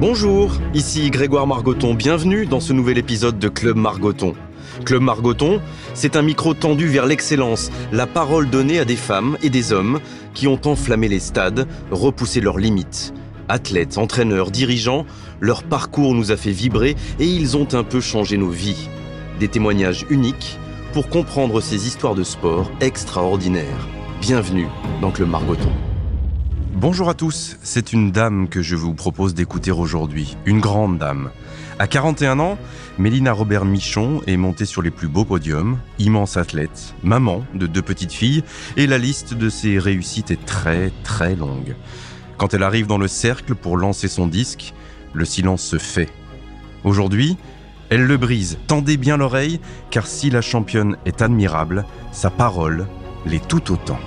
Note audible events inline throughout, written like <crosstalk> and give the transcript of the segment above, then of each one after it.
Bonjour, ici Grégoire Margoton, bienvenue dans ce nouvel épisode de Club Margoton. Club Margoton, c'est un micro tendu vers l'excellence, la parole donnée à des femmes et des hommes qui ont enflammé les stades, repoussé leurs limites. Athlètes, entraîneurs, dirigeants, leur parcours nous a fait vibrer et ils ont un peu changé nos vies. Des témoignages uniques pour comprendre ces histoires de sport extraordinaires. Bienvenue dans Club Margoton. Bonjour à tous, c'est une dame que je vous propose d'écouter aujourd'hui, une grande dame. À 41 ans, Mélina Robert Michon est montée sur les plus beaux podiums, immense athlète, maman de deux petites filles, et la liste de ses réussites est très très longue. Quand elle arrive dans le cercle pour lancer son disque, le silence se fait. Aujourd'hui, elle le brise. Tendez bien l'oreille, car si la championne est admirable, sa parole l'est tout autant.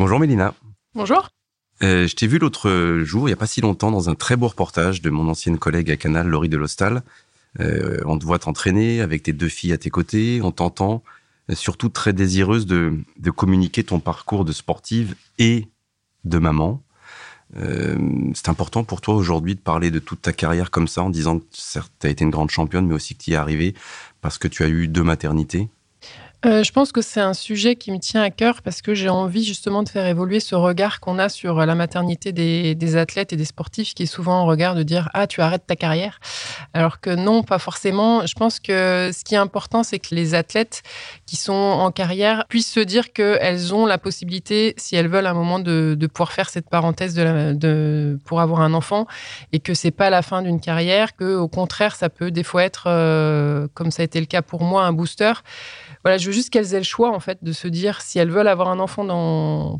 Bonjour Mélina. Bonjour. Euh, je t'ai vu l'autre jour, il n'y a pas si longtemps, dans un très beau reportage de mon ancienne collègue à Canal, Laurie Delostal. Euh, on te voit t'entraîner avec tes deux filles à tes côtés, on t'entend, euh, surtout très désireuse de, de, communiquer ton parcours de sportive et de maman. Euh, c'est important pour toi aujourd'hui de parler de toute ta carrière comme ça, en disant que certes, tu as été une grande championne, mais aussi que tu y es arrivée parce que tu as eu deux maternités euh, je pense que c'est un sujet qui me tient à cœur parce que j'ai envie justement de faire évoluer ce regard qu'on a sur la maternité des, des, athlètes et des sportifs qui est souvent un regard de dire ah tu arrêtes ta carrière alors que non pas forcément. Je pense que ce qui est important c'est que les athlètes qui sont en carrière puissent se dire qu'elles ont la possibilité si elles veulent un moment de, de pouvoir faire cette parenthèse de, la, de, pour avoir un enfant et que c'est pas la fin d'une carrière que au contraire ça peut des fois être euh, comme ça a été le cas pour moi un booster voilà, je veux juste qu'elles aient le choix, en fait, de se dire si elles veulent avoir un enfant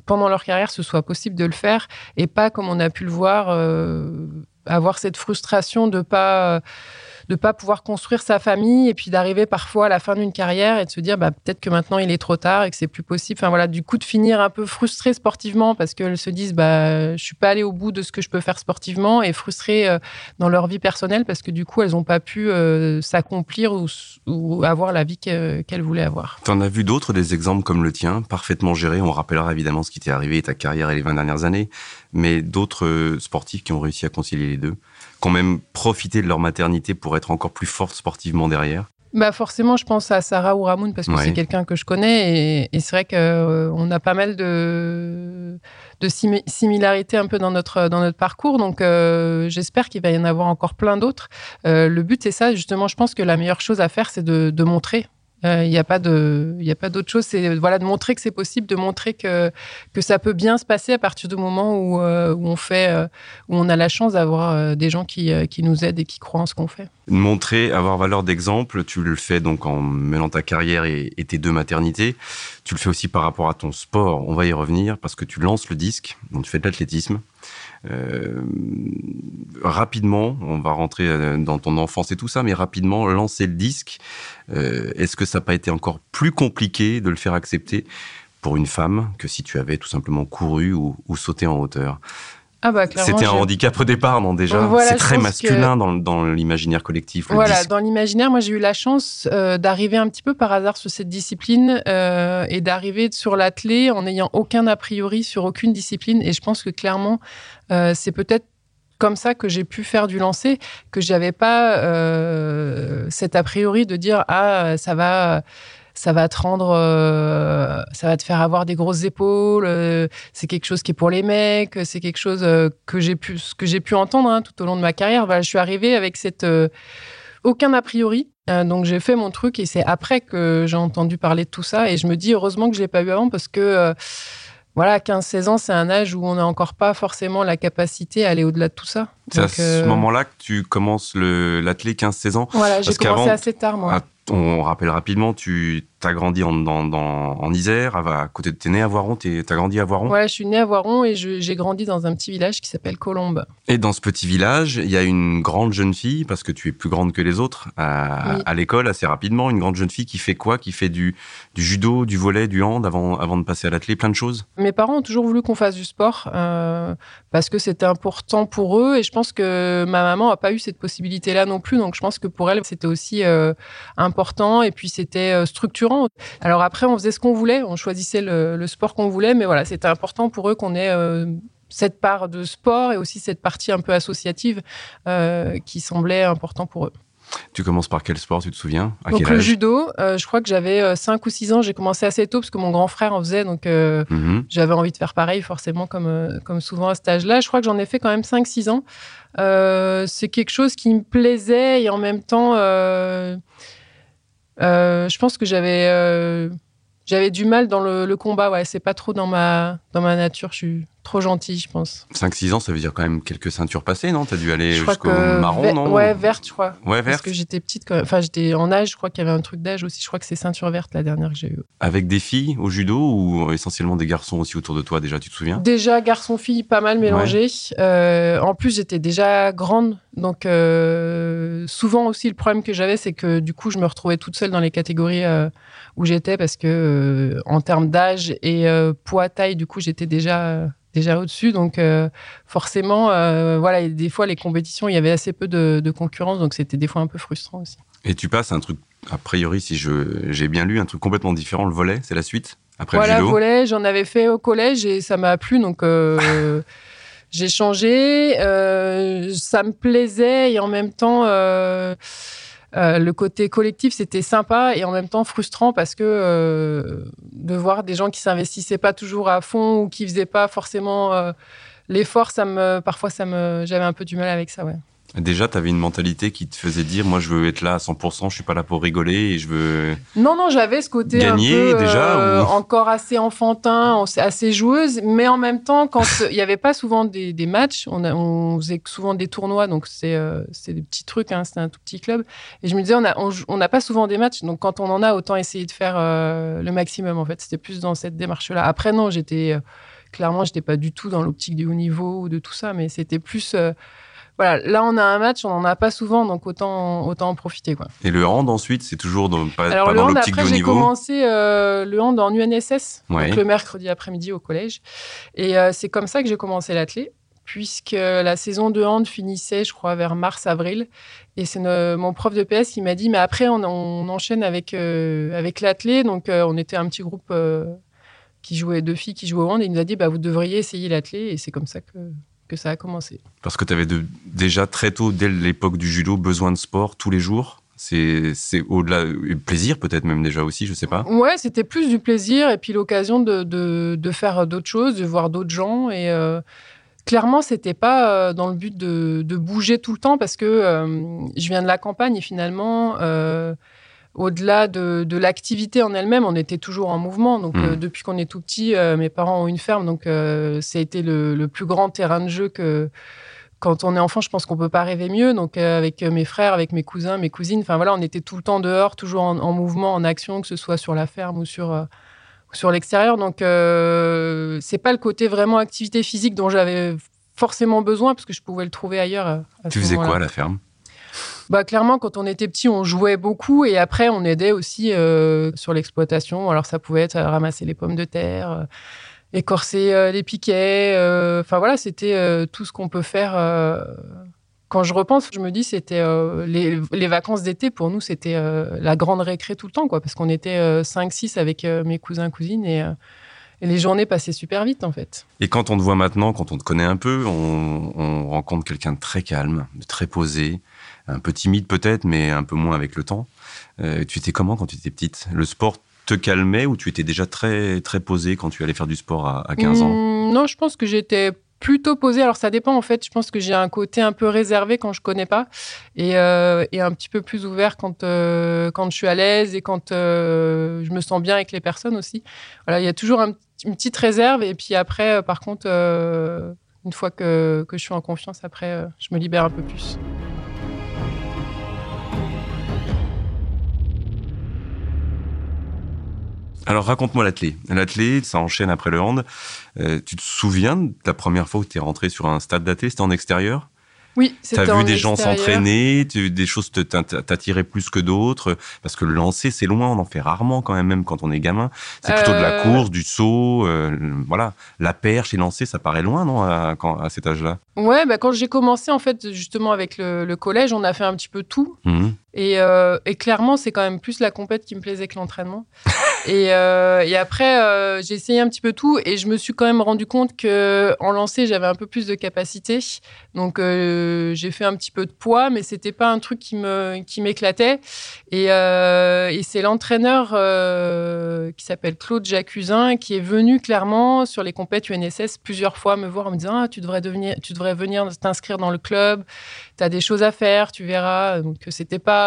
pendant leur carrière, ce soit possible de le faire et pas, comme on a pu le voir, euh, avoir cette frustration de pas de pas pouvoir construire sa famille et puis d'arriver parfois à la fin d'une carrière et de se dire bah, peut-être que maintenant il est trop tard et que c'est plus possible. Enfin voilà, du coup de finir un peu frustrée sportivement parce qu'elles se disent bah je suis pas allée au bout de ce que je peux faire sportivement et frustrées euh, dans leur vie personnelle parce que du coup elles n'ont pas pu euh, s'accomplir ou, avoir la vie qu'elles voulaient avoir. Tu en as vu d'autres des exemples comme le tien, parfaitement géré. On rappellera évidemment ce qui t'est arrivé, ta carrière et les 20 dernières années, mais d'autres euh, sportifs qui ont réussi à concilier les deux qui ont même profité de leur maternité pour être encore plus fortes sportivement derrière bah forcément, je pense à Sarah ou Ramoun parce que c'est quelqu'un que je connais et, c'est vrai qu'on euh, a pas mal de, de similarités un peu dans notre, dans notre parcours. Donc euh, j'espère qu'il va y en avoir encore plein d'autres. Euh, le but, c'est ça, justement, je pense que la meilleure chose à faire, c'est de, de montrer il euh, n'y a pas a pas d'autre chose. C'est voilà de montrer que c'est possible, de montrer que que ça peut bien se passer à partir du moment où, euh, où on fait, euh, où on a la chance d'avoir des gens qui, qui nous aident et qui croient en ce qu'on fait. Montrer, avoir valeur d'exemple, tu le fais donc en mêlant ta carrière et, et, tes deux maternités. Tu le fais aussi par rapport à ton sport. On va y revenir parce que tu lances le disque, donc tu fais de l'athlétisme. Euh, rapidement, on va rentrer euh, dans ton enfance et tout ça, mais rapidement, lancer le disque, euh, est-ce que ça n'a pas été encore plus compliqué de le faire accepter pour une femme que si tu avais tout simplement couru ou, ou sauté en hauteur? Ah bah, C'était un handicap au départ, non déjà C'est très masculin dans, dans l'imaginaire collectif. voilà, dans l'imaginaire, moi j'ai eu la chance euh, d'arriver un petit peu par hasard sur cette discipline euh, et d'arriver sur l'athlé en n'ayant aucun a priori sur aucune discipline. Et je pense que clairement, euh, c'est peut-être comme ça que j'ai pu faire du lancer, que j'avais pas cet a priori de dire ah ça va ça va te rendre, euh, ça va te faire avoir des grosses épaules. Euh, c'est quelque chose qui est pour les mecs. C'est quelque chose euh, que j'ai pu, que j'ai pu entendre hein, tout au long de ma carrière. Voilà, je suis arrivée avec cette aucun a priori. donc j'ai fait mon truc et c'est après que j'ai entendu parler de tout ça et je me dis heureusement que je l'ai pas eu avant parce que voilà, 15-16 ans, c'est un âge où on n'a encore pas forcément la capacité à aller au-delà de tout ça. C'est à ce moment-là que tu commences l'athlé 15-16 ans Voilà, j'ai commencé assez tard, moi. On rappelle rapidement, tu as grandi en, en Isère, à, côté de t'es né à Voiron, tu as grandi à Voiron? Ouais, je suis né à Voiron et j'ai grandi dans un petit village qui s'appelle Colombe. Et dans ce petit village, il y a une grande jeune fille, parce que tu es plus grande que les autres, à, à l'école assez rapidement, une grande jeune fille qui fait quoi? Qui fait du, du, judo, du volet, du hand avant, avant de passer à l'athlète, plein de choses? Mes parents ont toujours voulu qu'on fasse du sport euh, parce que c'était important pour eux et je pense que ma maman n'a pas eu cette possibilité-là non plus, donc je pense que pour elle, c'était aussi euh, important et puis c'était euh, structurant Alors après, on faisait ce qu'on voulait, on choisissait le, sport qu'on voulait, mais voilà, c'était important pour eux qu'on ait cette part de sport et aussi cette partie un peu associative qui semblait important pour eux. Tu commences par quel sport, tu te souviens? Donc le judo, euh, je crois que j'avais 5 euh, ou 6 ans, j'ai commencé assez tôt parce que mon grand frère en faisait, donc euh, mhm. j'avais envie de faire pareil forcément comme, comme souvent à cet âge-là. Je crois que j'en ai fait quand même 5-6 ans. c'est quelque chose qui me plaisait et en même temps, je pense que j'avais j'avais du mal dans le, le combat. Ouais, c'est pas trop dans ma, dans ma nature. Je suis trop gentil, je pense. 5-6 ans, ça veut dire quand même quelques ceintures passées, non? T'as dû aller jusqu'au marron, non? Ouais, verte, je crois. Ouais, verte. Parce que j'étais petite, quand enfin j'étais en âge, je crois qu'il y avait un truc d'âge aussi. Je crois que c'est ceinture verte la dernière que j'ai eue. Avec des filles au judo ou essentiellement des garçons aussi autour de toi déjà, tu te souviens? Déjà garçon-fille, pas mal mélangé. Euh, en plus, j'étais déjà grande, donc euh, souvent aussi le problème que j'avais, c'est que du coup, je me retrouvais toute seule dans les catégories euh, où j'étais parce que en termes d'âge et poids taille, du coup, j'étais déjà déjà au-dessus. Donc euh, forcément, euh, voilà, des fois les compétitions, il y avait assez peu de, concurrence, donc c'était des fois un peu frustrant aussi. Et tu passes un truc, a priori, si j'ai bien lu, un truc complètement différent, le volet, c'est la suite après voilà, le judo. volet, j'en avais fait au collège et ça m'a plu, donc euh, <laughs> j'ai changé. ça me plaisait et en même temps euh, le côté collectif, c'était sympa et en même temps frustrant parce que euh, de voir des gens qui s'investissaient pas toujours à fond ou qui faisaient pas forcément euh, l'effort, ça me, parfois, ça me, j'avais un peu du mal avec ça, ouais. Déjà, tu avais une mentalité qui te faisait dire, moi, je veux être là à 100%, je suis pas là pour rigoler et je veux. Non, non, j'avais ce côté gagner un peu, déjà, euh, <laughs> encore assez enfantin, assez joueuse, mais en même temps, quand il y avait pas souvent des, matchs, on, on, faisait souvent des tournois, donc c'est euh, c'est des petits trucs, hein, c'était un tout petit club, et je me disais, on n'a on, n'a pas souvent des matchs, donc quand on en a, autant essayer de faire euh, le maximum. En fait, c'était plus dans cette démarche-là. Après, non, j'étais clairement, j'étais pas du tout dans l'optique du haut niveau ou de tout ça, mais c'était plus voilà, là on a un match, on n'en a pas souvent, donc autant, autant en profiter. Quoi. Et le hand ensuite, c'est toujours dans, pas, Alors, pas le hand, l'optique après, j'ai commencé euh, le hand en UNSS, donc le mercredi après-midi au collège. Et euh, c'est comme ça que j'ai commencé l'athlé, puisque la saison de hand finissait, je crois, vers mars-avril. Et c'est mon prof de PS qui m'a dit, mais après on, enchaîne avec, euh, avec l'athlé. Donc on était un petit groupe qui jouait, deux filles qui jouaient au hand, et il nous a dit, bah, vous devriez essayer l'athlé. Et c'est comme ça que que ça a commencé. Parce que tu avais déjà très tôt, dès l'époque du judo, besoin de sport tous les jours c'est au-delà plaisir peut-être même déjà aussi, je sais pas. Ouais, c'était plus du plaisir et puis l'occasion de, de, faire d'autres choses, de voir d'autres gens et euh, clairement c'était pas euh, dans le but de, de, bouger tout le temps parce que euh, je viens de la campagne et finalement au-delà de, l'activité en elle-même, on était toujours en mouvement. Donc, hmm. euh, depuis qu'on est tout petit, euh, mes parents ont une ferme, donc euh, ça a été le, plus grand terrain de jeu que quand on est enfant. Je pense qu'on peut pas rêver mieux. Donc, avec mes frères, avec mes cousins, mes cousines, enfin voilà, on était tout le temps dehors, toujours en, mouvement, en action, que ce soit sur la ferme ou sur sur l'extérieur. Donc, c'est pas le côté vraiment activité physique dont j'avais forcément besoin parce que je pouvais le trouver ailleurs. tu faisais quoi à la ferme? Bah, clairement, quand on était petit, on jouait beaucoup et après, on aidait aussi euh, sur l'exploitation. Alors, ça pouvait être ramasser les pommes de terre, euh, écorcer euh, les piquets. Enfin, voilà, c'était tout ce qu'on peut faire. Quand je repense, je me dis, c'était les, vacances d'été, pour nous, c'était la grande récré tout le temps, quoi, parce qu'on était 5-6 avec mes cousins, cousines et. Et les journées passaient super vite, en fait. Et quand on te voit maintenant, quand on te connaît un peu, on, on rencontre quelqu'un de très calme, de très posé, un peu timide peut-être, mais un peu moins avec le temps. Euh, tu étais comment quand tu étais petite? Le sport te calmait ou tu étais déjà très, très posée quand tu allais faire du sport à, 15 ans? Mmh, Non, je pense que j'étais plutôt posée. Alors ça dépend en fait. Je pense que j'ai un côté un peu réservé quand je connais pas et, euh, un petit peu plus ouvert quand euh, quand je suis à l'aise et quand je me sens bien avec les personnes aussi. Voilà, il y a toujours une petite réserve et puis après, par contre, une fois que, que je suis en confiance, après, je me libère un peu plus. Alors raconte-moi l'athlé. L'athlé, ça enchaîne après le hand. Euh, tu te souviens de la première fois où tu es rentré sur un stade d'athlé? C'était en extérieur? Oui, T'as vu des gens s'entraîner, des choses t'attiraient plus que d'autres? Parce que le lancer, c'est loin, on en fait rarement quand même, même quand on est gamin. C'est plutôt de la euh, course, du saut, euh, voilà. La perche et lancer, ça paraît loin, non, à, à cet âge-là? Ouais, bah quand j'ai commencé, en fait, justement, avec le, collège, on a fait un petit peu tout. Mmh. Et, euh, et, clairement, c'est quand même plus la compète qui me plaisait que l'entraînement. <laughs> et, euh, et, après, euh, j'ai essayé un petit peu tout et je me suis quand même rendu compte que en lancer, j'avais un peu plus de capacité. Donc, j'ai fait un petit peu de poids, mais c'était pas un truc qui me qui m'éclatait. Et, et c'est l'entraîneur qui s'appelle Claude Jacusin qui est venu clairement sur les compètes UNSS plusieurs fois me voir en me disant ah, tu devrais devenir, tu devrais venir t'inscrire dans le club. Tu as des choses à faire, tu verras. Donc, c'était pas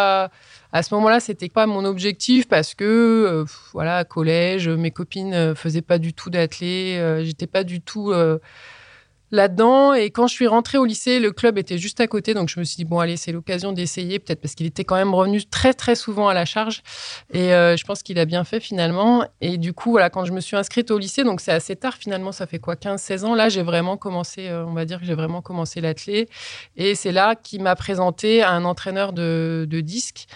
à ce moment-là, c'était pas mon objectif parce que euh, voilà, collège, mes copines euh, faisaient pas du tout d'athlé, euh, j'étais pas du tout là-dedans. Et quand je suis rentrée au lycée, le club était juste à côté, donc je me suis dit bon allez, c'est l'occasion d'essayer, peut-être parce qu'il était quand même revenu très très souvent à la charge. Et je pense qu'il a bien fait finalement. Et du coup voilà, quand je me suis inscrite au lycée, donc c'est assez tard finalement, ça fait quoi 15-16 ans? Là, j'ai vraiment commencé, on va dire que j'ai vraiment commencé l'athlé. Et c'est là qu'il m'a présenté un entraîneur de, de disques.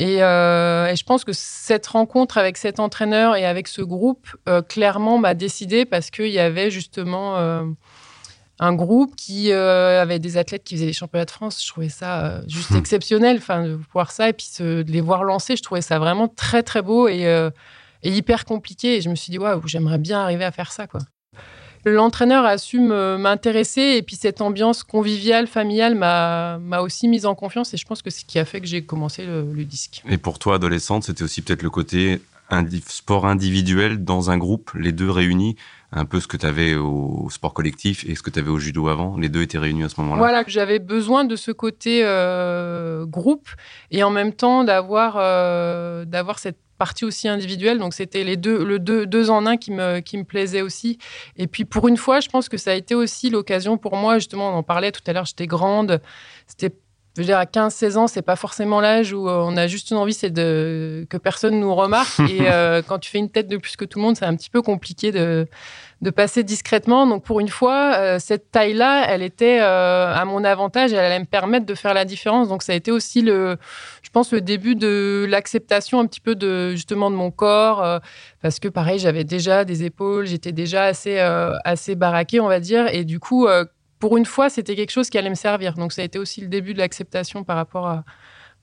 Euh, et, je pense que cette rencontre avec cet entraîneur et avec ce groupe, euh, clairement, m'a décidé parce qu'il y avait justement euh, un groupe qui avait des athlètes qui faisaient les championnats de France. Je trouvais ça juste hmm. exceptionnel, enfin, de voir ça et puis de les voir lancer. Je trouvais ça vraiment très, très beau et, et hyper compliqué. Et je me suis dit, waouh, j'aimerais bien arriver à faire ça, quoi. L'entraîneur a su m'intéresser et puis cette ambiance conviviale, familiale m'a aussi mise en confiance et je pense que c'est ce qui a fait que j'ai commencé le, disque. Et pour toi, adolescente, c'était aussi peut-être le côté sport individuel dans un groupe, les deux réunis, un peu ce que tu avais au sport collectif et ce que tu avais au judo avant. Les deux étaient réunis à ce moment-là. Voilà, j'avais besoin de ce côté euh, groupe et en même temps d'avoir euh, d'avoir cette partie aussi individuelle. Donc, c'était les deux, le deux, deux en un qui me, qui me plaisait aussi. Et puis, pour une fois, je pense que ça a été aussi l'occasion pour moi, justement, on en parlait tout à l'heure, j'étais grande. C'était je veux dire, à 15-16 ans, c'est pas forcément l'âge où euh, on a juste une envie, c'est de que personne nous remarque. Et <laughs> euh, quand tu fais une tête de plus que tout le monde, c'est un petit peu compliqué de, de passer discrètement. Donc pour une fois, euh, cette taille-là, elle était à mon avantage elle allait me permettre de faire la différence. Donc ça a été aussi le, je pense, le début de l'acceptation un petit peu de justement de mon corps, parce que pareil, j'avais déjà des épaules, j'étais déjà assez assez baraqué, on va dire, et du coup pour une fois, c'était quelque chose qui allait me servir. Donc, ça a été aussi le début de l'acceptation par rapport à,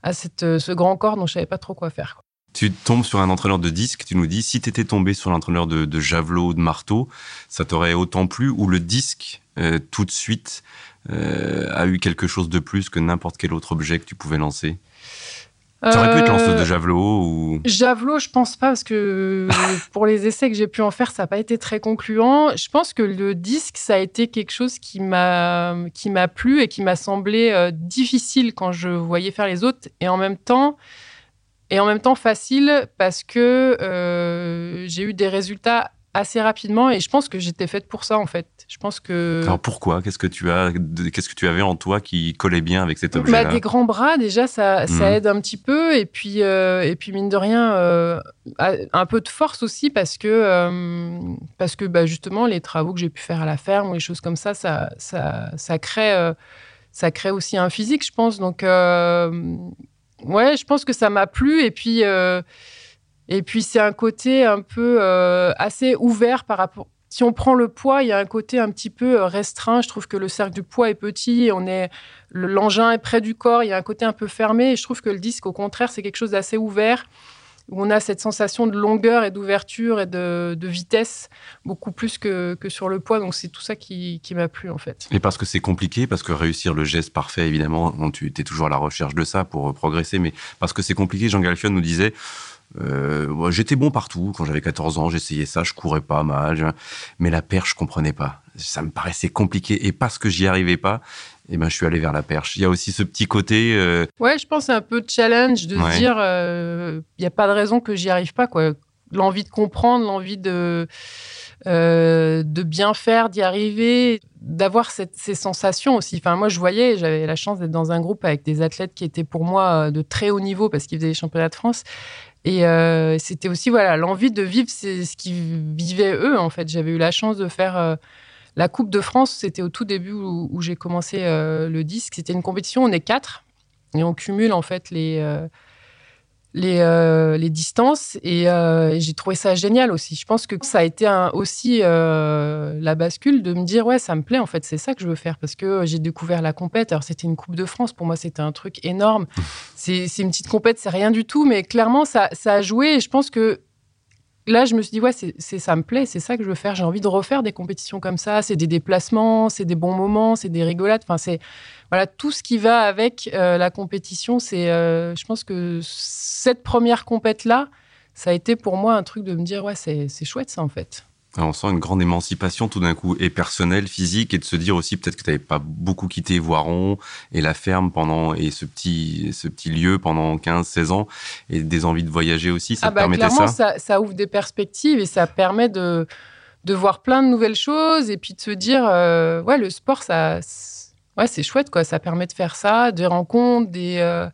à cette, euh, ce grand corps dont je savais pas trop quoi faire. Tu tombes sur un entraîneur de disque, tu nous dis, si tu étais tombé sur l'entraîneur de, de, javelot ou de marteau, ça t'aurait autant plu ou le disque, euh, tout de suite, euh, a eu quelque chose de plus que n'importe quel autre objet que tu pouvais lancer? Tu aurais pu être lanceuse de euh, javelot ou Javelot, je pense pas parce que <laughs> pour les essais que j'ai pu en faire, ça n'a pas été très concluant. Je pense que le disque, ça a été quelque chose qui m'a qui m'a plu et qui m'a semblé euh, difficile quand je voyais faire les autres et en même temps et en même temps facile parce que euh, j'ai eu des résultats assez rapidement et je pense que j'étais faite pour ça en fait. Je pense que. Alors pourquoi? Qu'est-ce que tu as Qu'est-ce que tu avais en toi qui collait bien avec cet objet-là? bah, Des grands bras déjà, ça, ça mhm. aide un petit peu et puis euh, et puis mine de rien, euh, un peu de force aussi parce que euh, parce que bah, justement les travaux que j'ai pu faire à la ferme ou les choses comme ça, ça ça, ça crée ça crée aussi un physique, je pense. Donc ouais, je pense que ça m'a plu et puis et puis c'est un côté un peu euh, assez ouvert par rapport. Si on prend le poids, il y a un côté un petit peu euh, restreint. Je trouve que le cercle du poids est petit, on est l'engin est près du corps, il y a un côté un peu fermé. Et je trouve que le disque, au contraire, c'est quelque chose d'assez ouvert où on a cette sensation de longueur et d'ouverture et de, vitesse beaucoup plus que, sur le poids. Donc c'est tout ça qui, qui m'a plu en fait. Et parce que c'est compliqué, parce que réussir le geste parfait, évidemment, tu es toujours à la recherche de ça pour progresser, mais parce que c'est compliqué, Jean Galfion nous disait, euh, j'étais bon partout. Quand j'avais 14 ans, j'essayais ça, je courais pas mal. Mais la perche, je comprenais pas. Ça me paraissait compliqué. Et parce que j'y arrivais pas, eh ben, je suis allé vers la perche. Il y a aussi ce petit côté. Euh... Ouais, je pense c'est un peu challenge de se dire, euh, il n'y a pas de raison que j'y arrive pas. quoi. L'envie de comprendre, l'envie de, euh, de bien faire, d'y arriver, d'avoir ces sensations aussi. Enfin, moi, je voyais, j'avais la chance d'être dans un groupe avec des athlètes qui étaient pour moi de très haut niveau parce qu'ils faisaient les championnats de France. Et euh, c'était aussi voilà l'envie de vivre ce qu'ils vivaient eux en fait. J'avais eu la chance de faire euh, La Coupe de France, c'était au tout début où, j'ai commencé le disque. C'était une compétition, on est quatre et on cumule en fait les les, euh, les distances euh, et, j'ai trouvé ça génial aussi. Je pense que ça a été un, aussi euh, la bascule de me dire ouais ça me plaît en fait c'est ça que je veux faire parce que j'ai découvert la compète. Alors c'était une Coupe de France pour moi c'était un truc énorme. C'est une petite compète c'est rien du tout mais clairement ça, ça a joué et je pense que là, je me suis dit, ouais, c'est, ça me plaît, c'est ça que je veux faire. J'ai envie de refaire des compétitions comme ça. C'est des déplacements, c'est des bons moments, c'est des rigolades. Enfin, c'est voilà tout ce qui va avec euh, la compétition. C'est, euh, je pense que cette première compète là, ça a été pour moi un truc de me dire, ouais, c'est, c'est chouette ça en fait on sent une grande émancipation tout d'un coup, et personnelle, physique, et de se dire aussi peut-être que tu n'avais pas beaucoup quitté Voiron et la ferme pendant, et ce petit, ce petit lieu pendant 15, 16 ans, et des envies de voyager aussi, ça ah te bah, permettait clairement, ça, ça ouvre des perspectives et ça permet de, de voir plein de nouvelles choses, et puis de se dire, euh, ouais, le sport, ça, ouais, c'est chouette, quoi, ça permet de faire ça, des rencontres, des. Euh,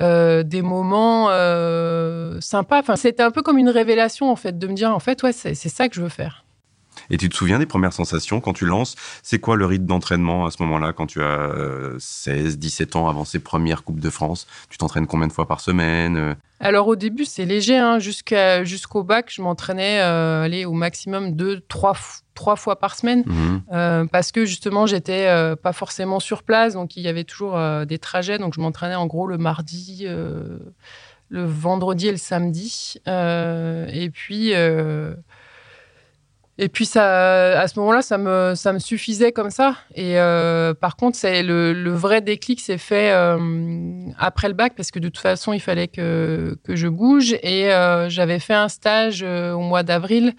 euh, des moments euh, sympas. Enfin, c'était un peu comme une révélation en fait de me dire en fait ouais c'est ça que je veux faire. Et tu te souviens des premières sensations quand tu lances? C'est quoi le rythme d'entraînement à ce moment-là quand tu as 16, euh, 17 ans avant ces premières Coupes de France? Tu t'entraînes combien de fois par semaine Alors au début c'est léger, hein. jusqu'au bac je m'entraînais aller au maximum deux, trois fois trois fois par semaine. Euh, parce que justement j'étais euh, pas forcément sur place. Donc il y avait toujours euh, des trajets. Donc je m'entraînais en gros le mardi le vendredi et le samedi. Et puis et puis ça, à ce moment-là, ça me, ça me suffisait comme ça. Et par contre, c'est le, vrai déclic s'est fait après le bac parce que de toute façon, il fallait que, que je bouge. Et j'avais fait un stage au mois d'avril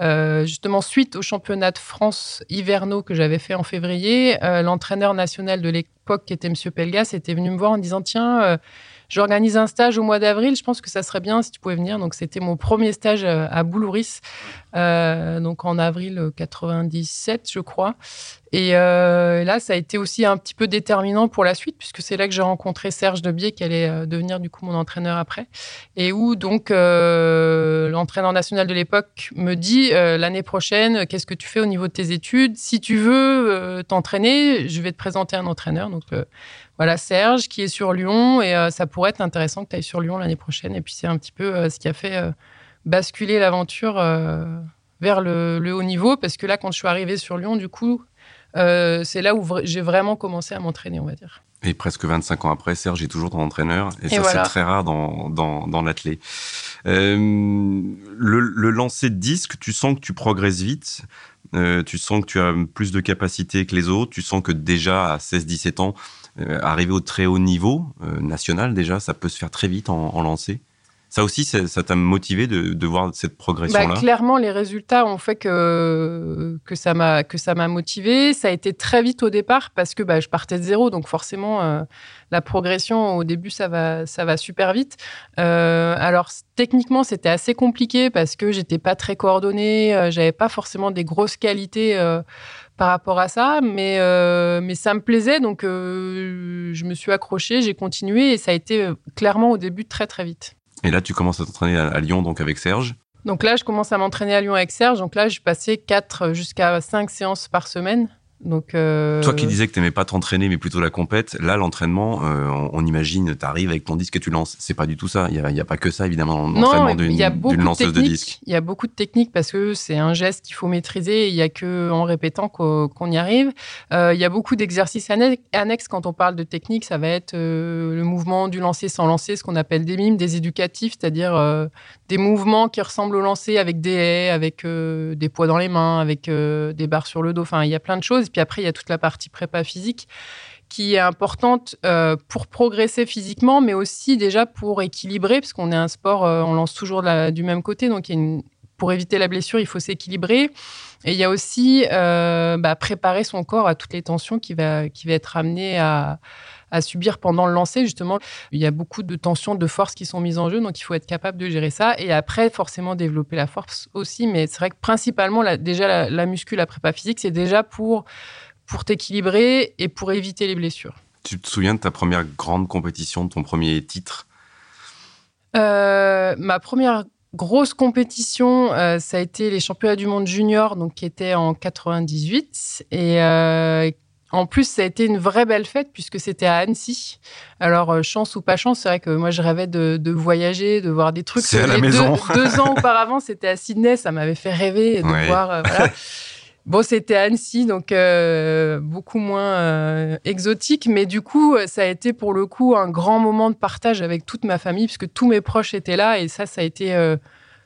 euh, justement, suite au championnat de France hivernaux que j'avais fait en février, euh, l'entraîneur national de l'époque, qui était M. Pelgas, était venu me voir en disant Tiens, euh, j'organise un stage au mois d'avril, je pense que ça serait bien si tu pouvais venir. Donc, c'était mon premier stage à Boulouris, donc en avril 97, je crois. Et euh, là, ça a été aussi un petit peu déterminant pour la suite, puisque c'est là que j'ai rencontré Serge Debier, qui allait euh, devenir du coup mon entraîneur après, et où donc euh, l'entraîneur national de l'époque me dit l'année prochaine, qu'est-ce que tu fais au niveau de tes études? Si tu veux t'entraîner, je vais te présenter un entraîneur. Donc voilà, Serge qui est sur Lyon, et ça pourrait être intéressant que tu ailles sur Lyon l'année prochaine. Et puis c'est un petit peu ce qui a fait basculer l'aventure vers le, le, haut niveau, parce que là, quand je suis arrivée sur Lyon, du coup, euh, c'est là où j'ai vraiment commencé à m'entraîner, on va dire. Et presque 25 ans après, Serge est toujours ton entraîneur. Et, ça, c'est très rare dans, dans, dans l'athlé. Euh, le, le, lancer de disque, tu sens que tu progresses vite. Euh, tu sens que tu as plus de capacité que les autres. Tu sens que déjà, à 16-17 ans, arriver au très haut niveau national, déjà, ça peut se faire très vite en, lancer. Ça aussi, ça t'a motivé de, voir cette progression-là? Bah, Clairement, les résultats ont fait que, ça m'a motivé. Ça a été très vite au départ parce que bah, je partais de zéro, donc forcément euh, la progression au début ça va super vite. Euh, alors techniquement c'était assez compliqué parce que j'étais pas très coordonnée, euh, j'avais pas forcément des grosses qualités euh, par rapport à ça, mais mais ça me plaisait donc je me suis accrochée, j'ai continué et ça a été clairement au début très très vite. Et là, tu commences à t'entraîner à, Lyon, donc avec Serge? Donc là, je commence à m'entraîner à Lyon avec Serge. Donc là, j'ai passé 4 jusqu'à 5 séances par semaine. Donc, euh... Toi qui disais que tu n'aimais pas t'entraîner, mais plutôt la compète, là, l'entraînement, euh, on, imagine, tu arrives avec ton disque et tu lances. C'est pas du tout ça. Il n'y a, a, pas que ça, évidemment, dans l'entraînement d'une lanceuse de, disque. Il y a beaucoup de techniques parce que c'est un geste qu'il faut maîtriser. Il n'y a que en répétant qu'on y arrive. Euh, il y a beaucoup d'exercices annexes quand on parle de technique. Ça va être le mouvement du lancer sans lancer, ce qu'on appelle des mimes, des éducatifs, c'est-à-dire des mouvements qui ressemblent au lancer avec des haies, avec des poids dans les mains, avec des barres sur le dos. Enfin, il y a plein de choses. Puis après, il y a toute la partie prépa physique qui est importante euh, pour progresser physiquement, mais aussi déjà pour équilibrer, parce qu'on est un sport, euh, on lance toujours du même côté, donc pour éviter la blessure, il faut s'équilibrer. Et il y a aussi euh, bah, préparer son corps à toutes les tensions qui va, qui va être amené à, à subir pendant le lancer, justement. Il y a beaucoup de tensions, de forces qui sont mises en jeu, donc il faut être capable de gérer ça. Et après, forcément, développer la force aussi. Mais c'est vrai que principalement, déjà, la, la muscu, la prépa physique, c'est déjà pour, pour t'équilibrer et pour éviter les blessures. Tu te souviens de ta première grande compétition, de ton premier titre? Euh, Ma première grosse compétition, ça a été les championnats du monde junior, donc qui étaient en 98 et en plus, ça a été une vraie belle fête puisque c'était à Annecy. Alors, euh, chance ou pas chance, c'est vrai que moi, je rêvais de, voyager, de voir des trucs. C'est à la maison. <laughs> Deux, ans auparavant, c'était à Sydney. Ça m'avait fait rêver de voir. Euh, <laughs> bon, c'était Annecy, donc euh, beaucoup moins exotique. Mais du coup, ça a été pour le coup un grand moment de partage avec toute ma famille puisque tous mes proches étaient là. Et ça, ça a été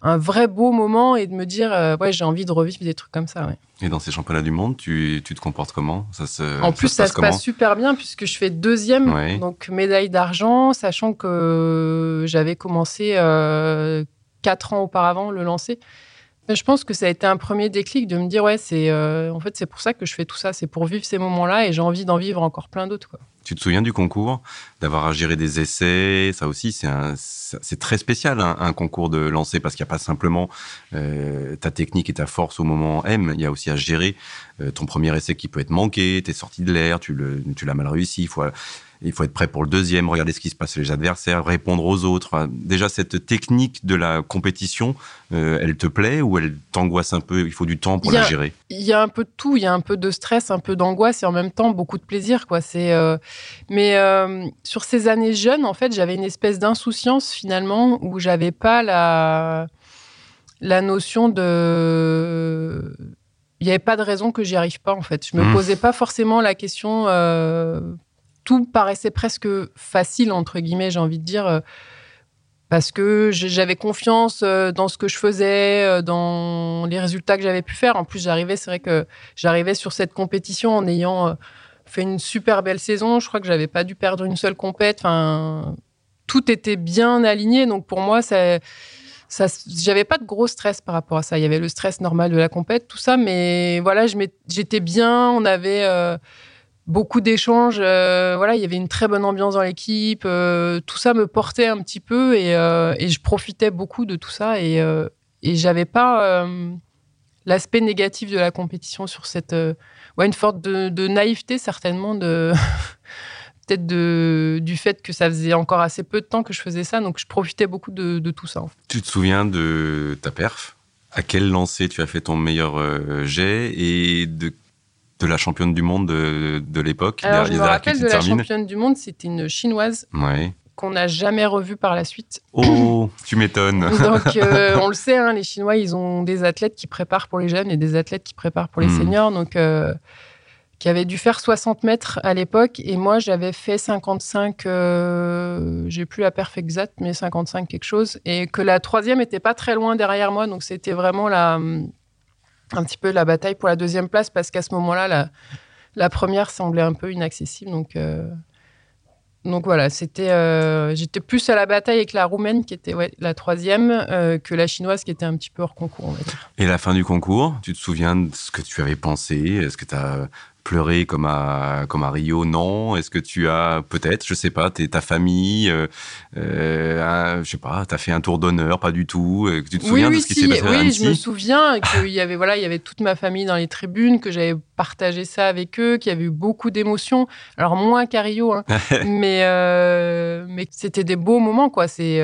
un vrai beau moment et de me dire, euh, ouais, j'ai envie de revivre des trucs comme ça. Ouais. Et dans ces championnats du monde, tu, tu te comportes comment? Ça se, En plus, ça, se, passe, super bien puisque je fais deuxième, donc médaille d'argent, sachant que j'avais commencé euh, quatre ans auparavant le lancer. Je pense que ça a été un premier déclic de me dire ouais c'est euh, en fait c'est pour ça que je fais tout ça c'est pour vivre ces moments-là et j'ai envie d'en vivre encore plein d'autres. Tu te souviens du concours, d'avoir à gérer des essais, ça aussi c'est très spécial un, concours de lancer parce qu'il n'y a pas simplement euh, ta technique et ta force au moment M, il y a aussi à gérer euh, ton premier essai qui peut être manqué, t'es sorti de l'air, tu l'as mal réussi, il faut il faut être prêt pour le deuxième, regarder ce qui se passe chez les adversaires, répondre aux autres. Déjà, cette technique de la compétition, euh, elle te plaît ou elle t'angoisse un peu? Il faut du temps pour la gérer. Il y a un peu de tout. Il y a un peu de stress, un peu d'angoisse et en même temps beaucoup de plaisir. Quoi. C'est, euh, Mais euh, sur ces années jeunes, en fait, j'avais une espèce d'insouciance finalement où j'avais pas la la notion de il n'y avait pas de raison que j'y arrive pas en fait. Je me mmh. posais pas forcément la question tout paraissait presque facile, entre guillemets, j'ai envie de dire, euh, parce que j'avais confiance euh, dans ce que je faisais, euh, dans les résultats que j'avais pu faire. En plus, j'arrivais, c'est vrai que j'arrivais sur cette compétition en ayant fait une super belle saison. Je crois que j'avais pas dû perdre une seule compète. Enfin, tout était bien aligné. Donc pour moi, ça, ça, j'avais pas de gros stress par rapport à ça. Il y avait le stress normal de la compète, tout ça, mais voilà, j'étais bien. On avait beaucoup d'échanges. Euh, voilà, il y avait une très bonne ambiance dans l'équipe. Euh, tout ça me portait un petit peu et, euh, je profitais beaucoup de tout ça et, et j'avais pas l'aspect négatif de la compétition sur cette ouais une forte de, naïveté certainement de <laughs> peut-être du fait que ça faisait encore assez peu de temps que je faisais ça, donc je profitais beaucoup de, de tout ça. Tu te souviens de ta perf? À quel lancer tu as fait ton meilleur jet et de de la championne du monde de, l'époque. Alors, je me rappelle de la championne du monde, c'était une chinoise. Qu'on n'a jamais revue par la suite. Oh, tu m'étonnes. <laughs> Donc, euh, <laughs> on le sait, hein, les Chinois, ils ont des athlètes qui préparent pour les jeunes et des athlètes qui préparent pour les hmm. seniors. Donc, euh, qui avait dû faire 60 mètres à l'époque. Et moi, j'avais fait 55, euh, j'ai plus la perf exacte, mais 55 quelque chose. Et que la troisième était pas très loin derrière moi. Donc, c'était vraiment la un petit peu la bataille pour la deuxième place parce qu'à ce moment-là, la, la, première semblait un peu inaccessible. Donc, euh, donc voilà, c'était, euh, j'étais plus à la bataille avec la roumaine qui était ouais, la troisième euh, que la chinoise qui était un petit peu hors concours. Et la fin du concours, tu te souviens de ce que tu avais pensé? Est-ce que tu as pleurer comme à, comme à Rio Non. Est-ce que tu as peut-être, je sais pas, t'es ta famille, euh, euh, je sais pas, t'as fait un tour d'honneur, pas du tout. Euh, tu te souviens de ce qui s'est passé Oui, je me souviens qu'il y avait voilà, il y avait toute ma famille dans les tribunes, que j'avais partagé ça avec eux, qu'il y avait eu beaucoup d'émotions. Alors moins qu'à Rio, hein, <laughs> mais euh, mais c'était des beaux moments quoi. C'est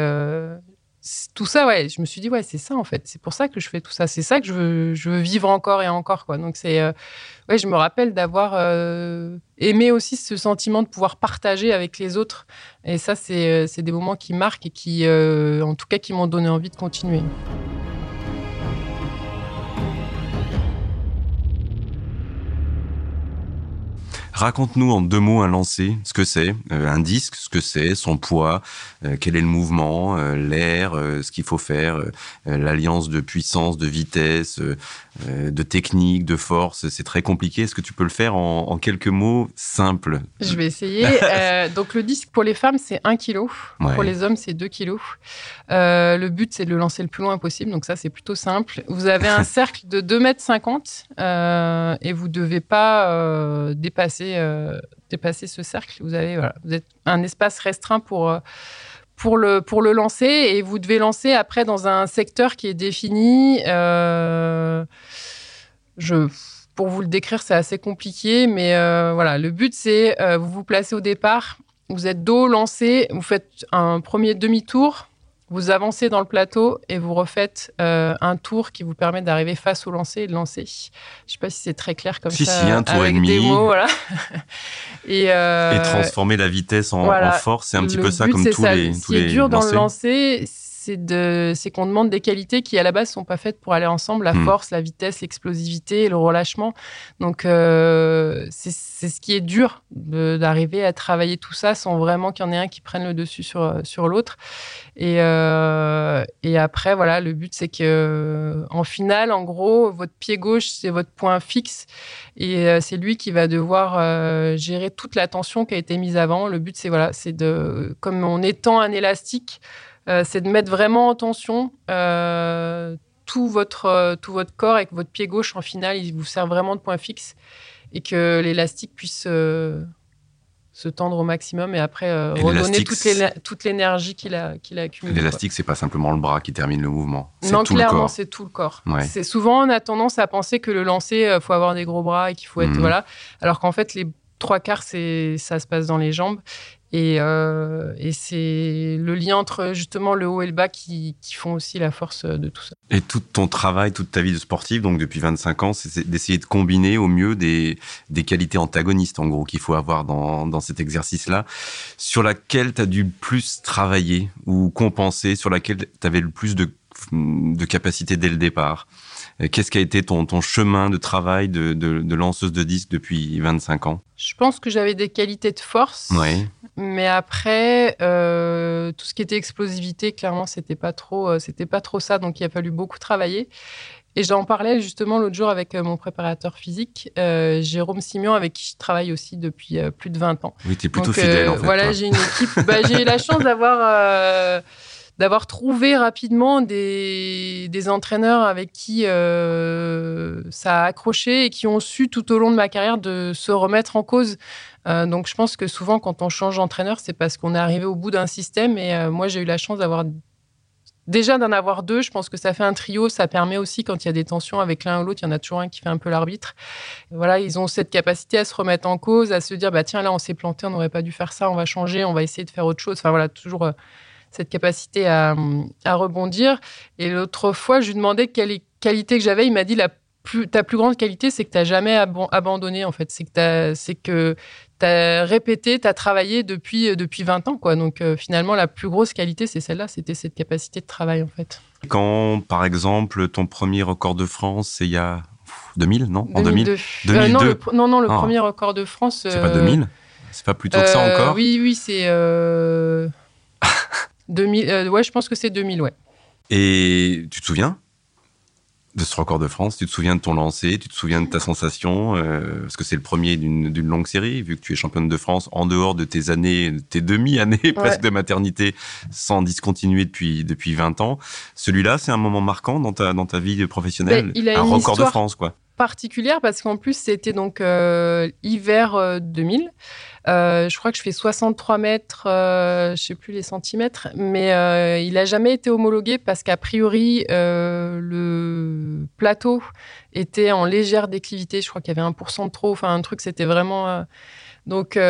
tout ça, ouais, je me suis dit, ouais, c'est ça en fait. C'est pour ça que je fais tout ça. C'est ça que je veux, je veux vivre encore et encore, quoi. Donc, c'est, euh, ouais, je me rappelle d'avoir euh, aimé aussi ce sentiment de pouvoir partager avec les autres. Et ça, c'est, euh, des moments qui marquent et qui, en tout cas, qui m'ont donné envie de continuer. Raconte-nous en deux mots un lancer, ce que c'est, euh, un disque, ce que c'est, son poids, euh, quel est le mouvement, euh, l'air, ce qu'il faut faire, l'alliance de puissance, de vitesse, de technique, de force. C'est très compliqué. Est-ce que tu peux le faire en, quelques mots simples Je vais essayer. <laughs> donc le disque pour les femmes, c'est 1 kg. Pour les hommes, c'est 2 kg. le but, c'est de le lancer le plus loin possible. Donc ça, c'est plutôt simple. Vous avez un <laughs> cercle de 2,50 m et vous ne devez pas dépasser euh, dépasser, ce cercle. Vous avez, vous êtes un espace restreint pour euh, pour le, pour le lancer et vous devez lancer après dans un secteur qui est défini. Euh, je, pour vous le décrire, c'est assez compliqué, mais voilà, le but c'est vous vous placez au départ, vous êtes dos lancé, vous faites un premier demi-tour, vous avancez dans le plateau et vous refaites euh, un tour qui vous permet d'arriver face au lancer et de lancer. Je ne sais pas si c'est très clair comme si, ça. Si, un tour avec et demi. Des mots, voilà. <laughs> et, euh, et, transformer la vitesse en, voilà. en force, c'est un petit le peu ça but, comme tous ça. les Ce tous qui est les dur dans le lancer, c'est qu'on demande des qualités qui à la base sont pas faites pour aller ensemble. La Hmm. force la vitesse l'explosivité le relâchement. Donc euh, c'est ce qui est dur d'arriver à travailler tout ça sans vraiment qu'il y en ait un qui prenne le dessus sur sur l'autre. Et euh, et après voilà le but c'est que en finale en gros votre pied gauche c'est votre point fixe. Et euh, c'est lui qui va devoir euh, gérer toute la tension qui a été mise avant. Le but c'est voilà c'est de comme on étend un élastique euh, c'est de mettre vraiment en tension euh, tout, votre, euh, tout votre corps avec votre pied gauche en finale. Il vous sert vraiment de point fixe et que l'élastique puisse euh, se tendre au maximum et après Et redonner toute l'é- toute l'énergie qu'il a, qu'il a accumulée. L'élastique, c'est pas simplement le bras qui termine le mouvement, Non, tout clairement, c'est tout le corps. Ouais. C'est souvent on a tendance à penser que le lancer, euh, faut avoir des gros bras et qu'il faut être Mhm. voilà, alors qu'en fait les trois quarts c'est ça se passe dans les jambes et, euh, et c'est le lien entre justement le haut et le bas qui, qui font aussi la force de tout ça. Et tout ton travail, toute ta vie de sportif, donc depuis 25 ans, c'est d'essayer de combiner au mieux des, des qualités antagonistes, en gros, qu'il faut avoir dans, dans cet exercice-là, sur laquelle tu as dû le plus travailler ou compenser, sur laquelle tu avais le plus de, de capacité dès le départ. Euh, Qu'est-ce qui a été ton, ton chemin de travail de, de, de lanceuse de disque depuis 25 ans? Je pense que j'avais des qualités de force, Ouais. Mais après euh, tout ce qui était explosivité, clairement c'était pas trop, euh, c'était pas trop ça, donc il a fallu beaucoup travailler. Et j'en parlais justement l'autre jour avec euh, mon préparateur physique, euh, Jérôme Simion, avec qui je travaille aussi depuis plus de 20 ans. Oui, tu es plutôt Donc, fidèle, en fait. Voilà, j'ai une équipe. bah, j'ai la chance d'avoir d'avoir trouvé rapidement des, des entraîneurs avec qui euh, ça a accroché et qui ont su tout au long de ma carrière de se remettre en cause. Euh, donc je pense que souvent quand on change d'entraîneur, c'est parce qu'on est arrivé au bout d'un système. Et euh, moi, j'ai eu la chance d'avoir déjà d'en avoir deux. Je pense que ça fait un trio. Ça permet aussi quand il y a des tensions avec l'un ou l'autre, il y en a toujours un qui fait un peu l'arbitre. Voilà, ils ont cette capacité à se remettre en cause, à se dire bah tiens là on s'est planté, on n'aurait pas dû faire ça, on va changer, on va essayer de faire autre chose. Enfin voilà, toujours euh, cette capacité à, rebondir. Et l'autre fois, je lui demandais quelle qualité que j'avais. Il m'a dit ta plus grande qualité, c'est que tu n'as jamais abandonné, en fait. C'est que que as répété, tu as travaillé depuis, depuis 20 ans, quoi. Donc, euh, finalement, la plus grosse qualité, c'est celle-là. C'était cette capacité de travail, en fait. Quand, par exemple, ton premier record de France, c'est il y a pff, 2000, non? En 2000 2002. Euh, non, 2002. le, non, non, le Ah. premier record de France. C'est pas euh, 2000 C'est pas plutôt que ça euh, encore? Oui, oui, c'est. euh, <laughs> 2000, euh, ouais, je pense que c'est 2000, ouais. Et tu te souviens? De ce record de France Tu te souviens de ton lancer Tu te souviens de ta sensation euh, Parce que c'est le premier d'une longue série, vu que tu es championne de France en dehors de tes années, de tes demi-années <laughs> presque de maternité, sans discontinuer depuis, depuis 20 ans. Celui-là, c'est un moment marquant dans ta, dans ta vie professionnelle Ben, il a Un une record de France, quoi. particulière parce qu'en plus c'était donc euh, hiver euh, 2000. Euh, je crois que je fais 63 mètres, euh, je sais plus les centimètres, mais euh, il a jamais été homologué parce qu'a priori euh, le plateau était en légère déclivité. Je crois qu'il y avait 1% de trop, enfin un truc, c'était vraiment. donc il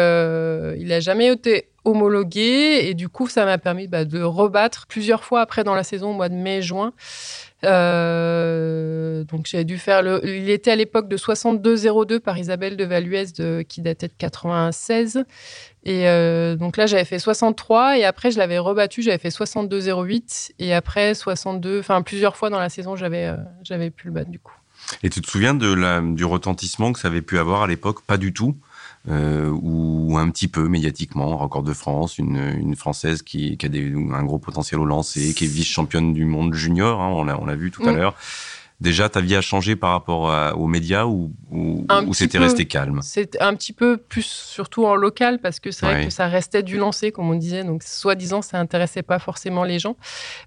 a jamais été homologué et du coup ça m'a permis bah, de rebattre plusieurs fois après dans la saison au mois de mai-juin. Euh, donc j'ai dû faire le. Il était à l'époque de 62,02 par Isabelle de Valuez de, qui datait de 96. Et euh, donc là j'avais fait 63 et après je l'avais rebattu, j'avais fait 62,08 et après 62. Enfin plusieurs fois dans la saison j'avais euh, j'avais pu le battre du coup. Et tu te souviens du retentissement que ça avait pu avoir à l'époque? Pas du tout. Euh, ou un petit peu médiatiquement, record de France, une, une Française qui, qui a des, un gros potentiel au lancer, qui est vice-championne du monde junior, hein, on l'a vu tout à Mm. l'heure. Déjà, ta vie a changé par rapport à- aux médias ou, c'était resté calme? C'est un petit peu plus surtout en local parce que c'est vrai que ça restait du lancer comme on disait donc soi-disant ça intéressait pas forcément les gens.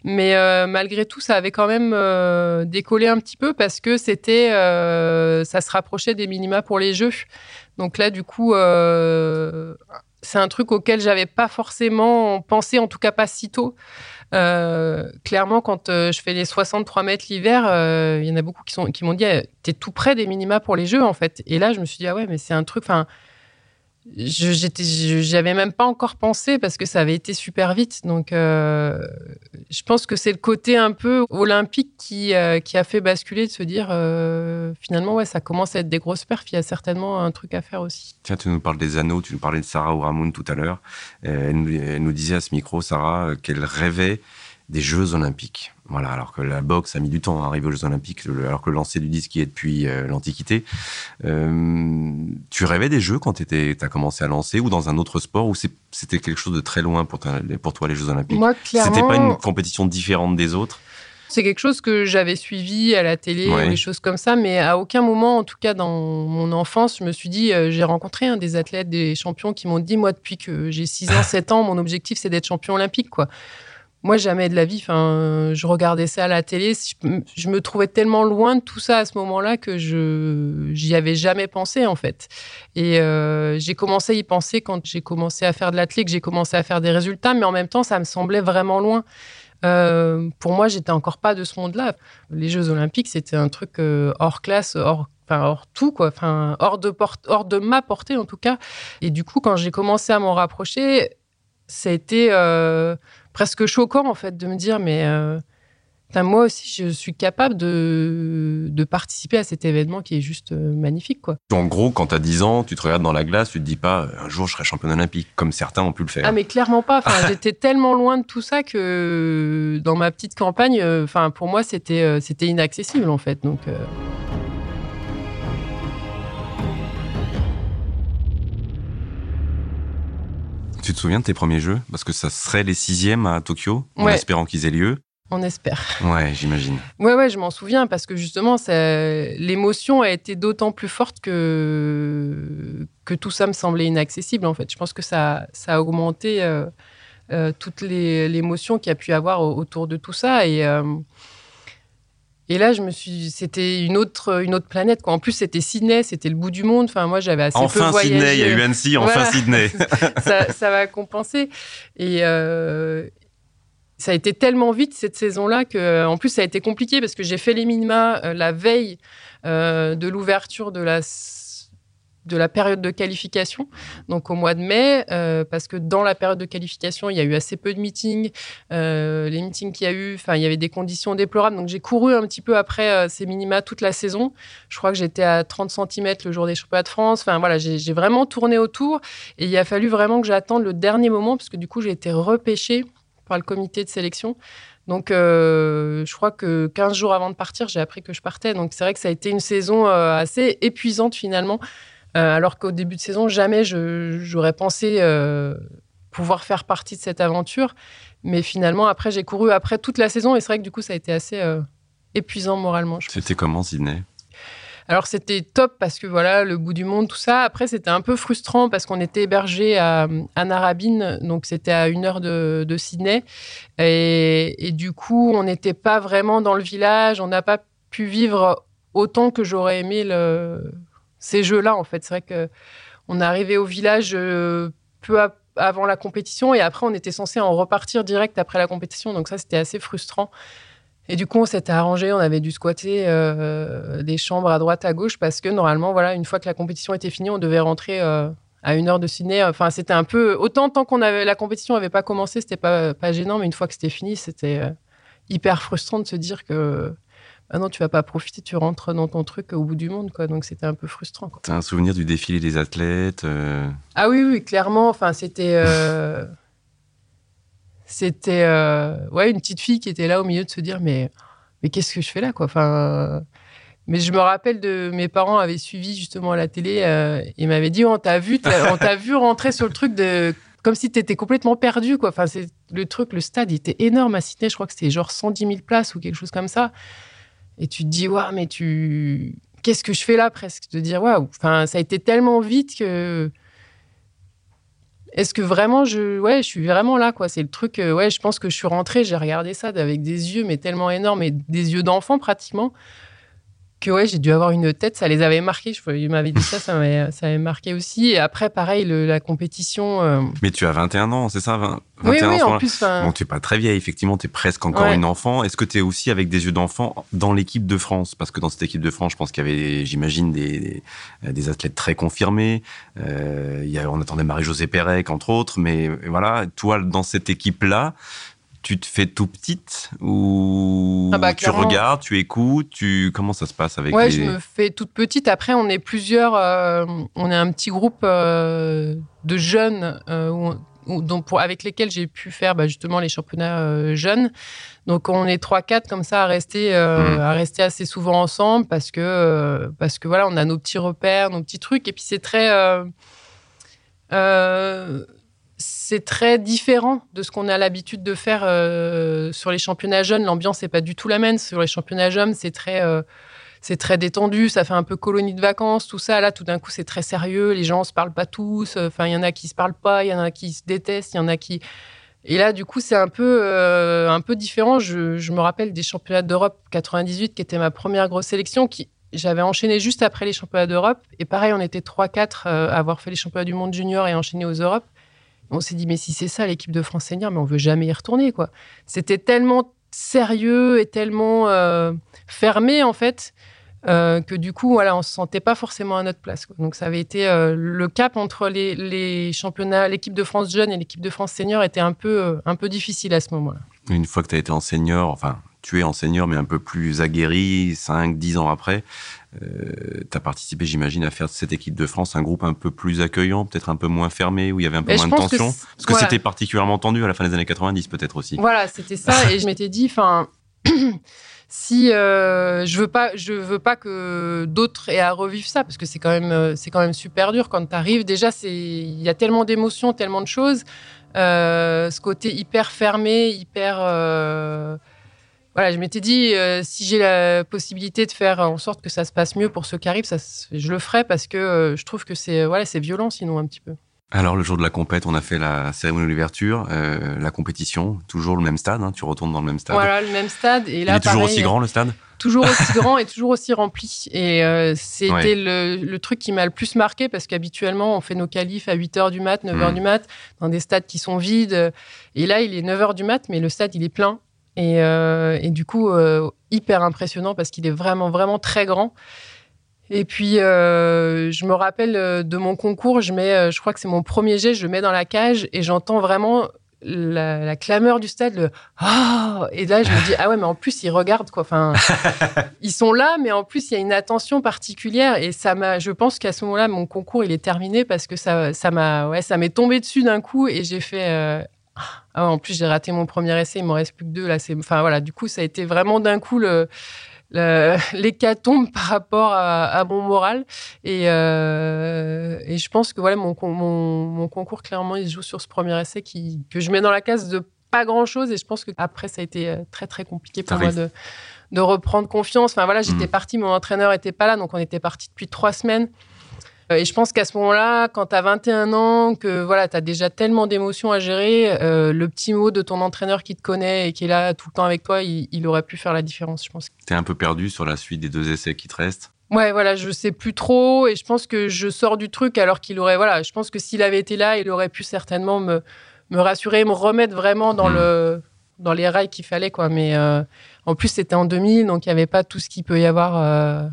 Mais euh, malgré tout ça avait quand même euh, décollé un petit peu parce que c'était euh, ça se rapprochait des minima pour les jeux donc là du coup euh, c'est un truc auquel j'avais pas forcément pensé en tout cas pas si tôt euh, clairement, quand euh, je fais les 63 mètres l'hiver, il y en a beaucoup qui, qui m'ont dit eh, T'es tout près des minima pour les jeux, en fait. Et là, je me suis dit Ah ouais, mais c'est un truc. Enfin, j'avais même pas encore pensé parce que ça avait été super vite. Donc euh, je pense que c'est le côté un peu olympique qui euh, qui a fait basculer de se dire euh, finalement ouais ça commence à être des grosses perfs. Il y a certainement un truc à faire aussi. Tiens tu nous parles des anneaux. Tu nous parlais de Sarah Ouramoun tout à l'heure. Elle, nous disait à ce micro Sarah qu'elle rêvait des Jeux Olympiques. Voilà, alors que la boxe a mis du temps à arriver aux Jeux Olympiques, alors que le lancer du disque y est depuis euh, l'Antiquité. Euh, tu rêvais des Jeux quand tu as commencé à lancer ou dans un autre sport ou c'était quelque chose de très loin pour, pour toi, les Jeux Olympiques? Moi, clairement. C'était pas une compétition différente des autres? C'est quelque chose que j'avais suivi à la télé, ouais. des choses comme ça, mais à aucun moment, en tout cas dans mon enfance, je me suis dit, euh, j'ai rencontré hein, des athlètes, des champions qui m'ont dit, moi, depuis que j'ai 6 ans, <laughs> 7 ans, mon objectif, c'est d'être champion olympique, quoi. Moi, jamais de la vie. Enfin, je regardais ça à la télé. Je me trouvais tellement loin de tout ça à ce moment-là que je j'y avais jamais pensé en fait. Et euh, j'ai commencé à y penser quand j'ai commencé à faire de l'athlète, que j'ai commencé à faire des résultats, mais en même temps, ça me semblait vraiment loin. Euh, pour moi, j'étais encore pas de ce monde-là. Les Jeux Olympiques, c'était un truc euh, hors classe, hors tout quoi, enfin hors de porte, hors de ma portée en tout cas. Et du coup, quand j'ai commencé à m'en rapprocher, ça a été presque choquant en fait de me dire mais euh, moi aussi je suis capable de, de, participer à cet événement qui est juste euh, magnifique quoi. En gros, quand tu as 10 ans, tu te regardes dans la glace, tu te dis pas un jour je serai champion olympique comme certains ont pu le faire. Ah mais clairement pas, enfin, <laughs> j'étais tellement loin de tout ça que dans ma petite campagne enfin pour moi c'était c'était inaccessible en fait donc Tu te souviens de tes premiers jeux? Parce que ça serait les sixièmes à Tokyo, en ouais. espérant qu'ils aient lieu. On espère. Ouais, j'imagine. Ouais, ouais, je m'en souviens parce que justement, l'émotion a été d'autant plus forte que que tout ça me semblait inaccessible. En fait, je pense que ça, ça a augmenté euh, euh, toute l'émotion qu'il y a pu avoir autour de tout ça et euh, et là, je me suis, c'était une autre, une autre planète. Quoi. En plus, c'était Sydney, c'était le bout du monde. Enfin, moi, j'avais assez enfin peu voyagé. Sydney, il y a eu Annecy, enfin voilà. Sydney. <laughs> ça, ça va compenser. Et euh, ça a été tellement vite cette saison-là que, en plus, ça a été compliqué parce que j'ai fait les minima euh, la veille euh, de l'ouverture de la de la période de qualification, donc au mois de mai, euh, parce que dans la période de qualification, il y a eu assez peu de meetings. Euh, les meetings qu'il y a eu, enfin, il y avait des conditions déplorables. Donc j'ai couru un petit peu après euh, ces minima toute la saison. Je crois que j'étais à 30 cm le jour des championnats de France. Enfin voilà, j'ai vraiment tourné autour et il a fallu vraiment que j'attende le dernier moment parce que du coup j'ai été repêchée par le comité de sélection. Donc, je crois que 15 jours avant de partir, j'ai appris que je partais. Donc, c'est vrai que ça a été une saison assez épuisante finalement. Euh, alors qu'au début de saison, jamais j'aurais pensé euh, pouvoir faire partie de cette aventure. Mais finalement, après, j'ai couru après toute la saison et c'est vrai que du coup, ça a été assez euh, épuisant moralement. C'était comment, Sydney? Alors c'était top parce que voilà le bout du monde tout ça. Après c'était un peu frustrant parce qu'on était hébergé à, à Narrabine, donc c'était à une heure de, de Sydney et, et, du coup on n'était pas vraiment dans le village. On n'a pas pu vivre autant que j'aurais aimé le, ces jeux-là, en fait. C'est vrai que on arrivé au village euh, peu avant la compétition et après, on était censé en repartir direct après la compétition. Donc ça, c'était assez frustrant. Et du coup, on s'était arrangé, on avait dû squatter euh, des chambres à droite, à gauche, parce que normalement, voilà, une fois que la compétition était finie, on devait rentrer euh, à une heure de ciné. Enfin, c'était un peu autant tant qu'on avait la compétition n'avait pas commencé, c'était pas pas gênant, mais une fois que c'était fini, c'était hyper frustrant de se dire que ah non, tu vas pas profiter, tu rentres dans ton truc au bout du monde, quoi. Donc c'était un peu frustrant. T'as un souvenir du défilé des athlètes euh... Ah oui, oui, clairement. Enfin, c'était, euh... <laughs> c'était, euh... ouais, une petite fille qui était là au milieu de se dire, mais, mais qu'est-ce que je fais là, quoi? Enfin, mais je me rappelle de mes parents avaient suivi justement à la télé et m'avaient dit, on t'a vu, on t'a vu rentrer sur le truc de comme si tu étais complètement perdu, quoi. Enfin, c'est le truc, le stade, il était énorme à Sydney. Je crois que c'était genre 110 000 places ou quelque chose comme ça. Et tu te dis, waouh, mais tu. Qu'est-ce que je fais là presque? De dire, waouh, enfin, ça a été tellement vite que. Est-ce que vraiment je. Ouais, je suis vraiment là, quoi? C'est le truc. Euh, ouais, je pense que je suis rentrée, j'ai regardé ça avec des yeux, mais tellement énormes, et des yeux d'enfant pratiquement. Que ouais, j'ai dû avoir une tête, ça les avait marqués. Je, il m'avait dit ça, ça m'avait, marqué aussi. Et après, pareil, la compétition. Euh, Mais tu as 21 ans, c'est ça 20, 21 oui, oui, en plus. Bon, tu n'es pas très vieille, effectivement, tu es presque encore une enfant. Est-ce que tu es aussi avec des yeux d'enfant dans l'équipe de France? Parce que dans cette équipe de France, je pense qu'il y avait, j'imagine, des, des, athlètes très confirmés. Euh, il y a, on attendait Marie-Josée Pérec, entre autres. Mais voilà, toi, dans cette équipe-là, tu te fais tout petite ou ah bah, tu regardes, tu écoutes, tu comment ça se passe avec Ouais, je me fais toute petite. Après, on est plusieurs, euh, on est un petit groupe euh, de jeunes euh, pour, avec lesquels j'ai pu faire bah, justement les championnats jeunes. Donc on est trois quatre comme ça à rester mmh. à rester assez souvent ensemble parce que parce que voilà, on a nos petits repères, nos petits trucs et puis c'est très c'est très différent de ce qu'on a l'habitude de faire euh, sur les championnats jeunes. L'ambiance n'est pas du tout la même. Sur les championnats jeunes, c'est très, euh, très détendu. Ça fait un peu colonie de vacances, tout ça. Là, tout d'un coup, c'est très sérieux. Les gens se parlent pas tous. Enfin, il y en a qui se parlent pas, il y en a qui se détestent, il y en a qui. Et là, du coup, c'est un peu, euh, un peu différent. Je, je, me rappelle des championnats d'Europe 98, qui était ma première grosse sélection, qui j'avais enchaîné juste après les championnats d'Europe. Et pareil, on était 3-4 à avoir fait les championnats du monde junior et enchaîné aux Europes. On s'est dit, mais si c'est ça l'équipe de France senior, mais on veut jamais y retourner, quoi. C'était tellement sérieux et tellement euh, fermé, en fait, euh, que du coup, voilà, on se sentait pas forcément à notre place. Donc, ça avait été euh, le cap entre les, championnats, l'équipe de France jeune et l'équipe de France senior était un peu, un peu difficile à ce moment-là. Une fois que tu as été en senior, enfin, tu es en senior, mais un peu plus aguerri, 5, 10 ans après, euh, tu as participé, j'imagine, à faire de cette équipe de France un groupe un peu plus accueillant, peut-être un peu moins fermé, où il y avait un peu moins de tension. Parce que c'était particulièrement tendu à la fin des années 90, peut-être aussi. Voilà, c'était ça. et je m'étais dit, enfin. <clears throat> si euh, je veux pas, je veux pas que d'autres aient à revivre ça parce que c'est quand même, euh, c'est quand même super dur quand tu arrives. Déjà, c'est, il y a tellement d'émotions, tellement de choses. ce côté hyper fermé, hyper voilà, je m'étais dit, euh, si j'ai la possibilité de faire en sorte que ça se passe mieux pour ceux qui arrivent, ça, je le ferai parce que euh, je trouve que c'est voilà, c'est violent sinon un petit peu. Alors le jour de la compète, on a fait la cérémonie d'ouverture, euh, la compétition, toujours le même stade, hein, tu retournes dans le même stade. Voilà, le même stade. Et là, Il est toujours aussi grand le stade? Toujours aussi <laughs> grand et toujours aussi rempli. Et c'était le, truc qui m'a le plus marqué parce qu'habituellement, on fait nos qualifs à 8h du mat, 9h hmm. du mat, dans des stades qui sont vides. Et là, il est 9h du mat, mais le stade, il est plein. Euh, et, du coup, euh, hyper impressionnant parce qu'il est vraiment, vraiment très grand. Et puis, euh, je me rappelle de mon concours, je, mets, je crois que c'est mon premier jet, je le mets dans la cage et j'entends vraiment la, clameur du stade, le oh! Et là, je me dis, ah ouais, mais en plus, ils regardent, quoi. Enfin, <laughs> ils sont là, mais en plus, il y a une attention particulière. Et ça m'a, je pense qu'à ce moment-là, mon concours, il est terminé parce que ça, ça m'a, ouais, ça m'est tombé dessus d'un coup et j'ai fait, ah, en plus, j'ai raté mon premier essai, il m'en reste plus que deux. Là, c'est, enfin voilà, du coup, ça a été vraiment d'un coup le, <laughs> l'hécatombe par rapport à, mon moral. Et, euh, et, je pense que voilà, mon, mon, concours, clairement, il se joue sur ce premier essai qui, que je mets dans la case de pas grand chose. Et je pense que après, ça a été euh, très, très compliqué pour moi de, de reprendre confiance. Enfin voilà, j'étais mmh. partie, mon entraîneur était pas là, donc on était parti depuis trois semaines. Euh, et je pense qu'à ce moment-là, quand tu as 21 ans, que voilà, tu as déjà tellement d'émotions à gérer, euh, le petit mot de ton entraîneur qui te connaît et qui est là tout le temps avec toi, il, aurait pu faire la différence, je pense. Tu es un peu perdu sur la suite des deux essais qui te restent? Ouais, voilà, je sais plus trop et je pense que je sors du truc alors qu'il aurait, voilà, je pense que s'il avait été là, il aurait pu certainement me, me rassurer, me remettre vraiment dans, hmm. le, dans les rails qu'il fallait, quoi. Mais euh, en plus, c'était en 2000, donc il n'y avait pas tout ce qu'il peut y avoir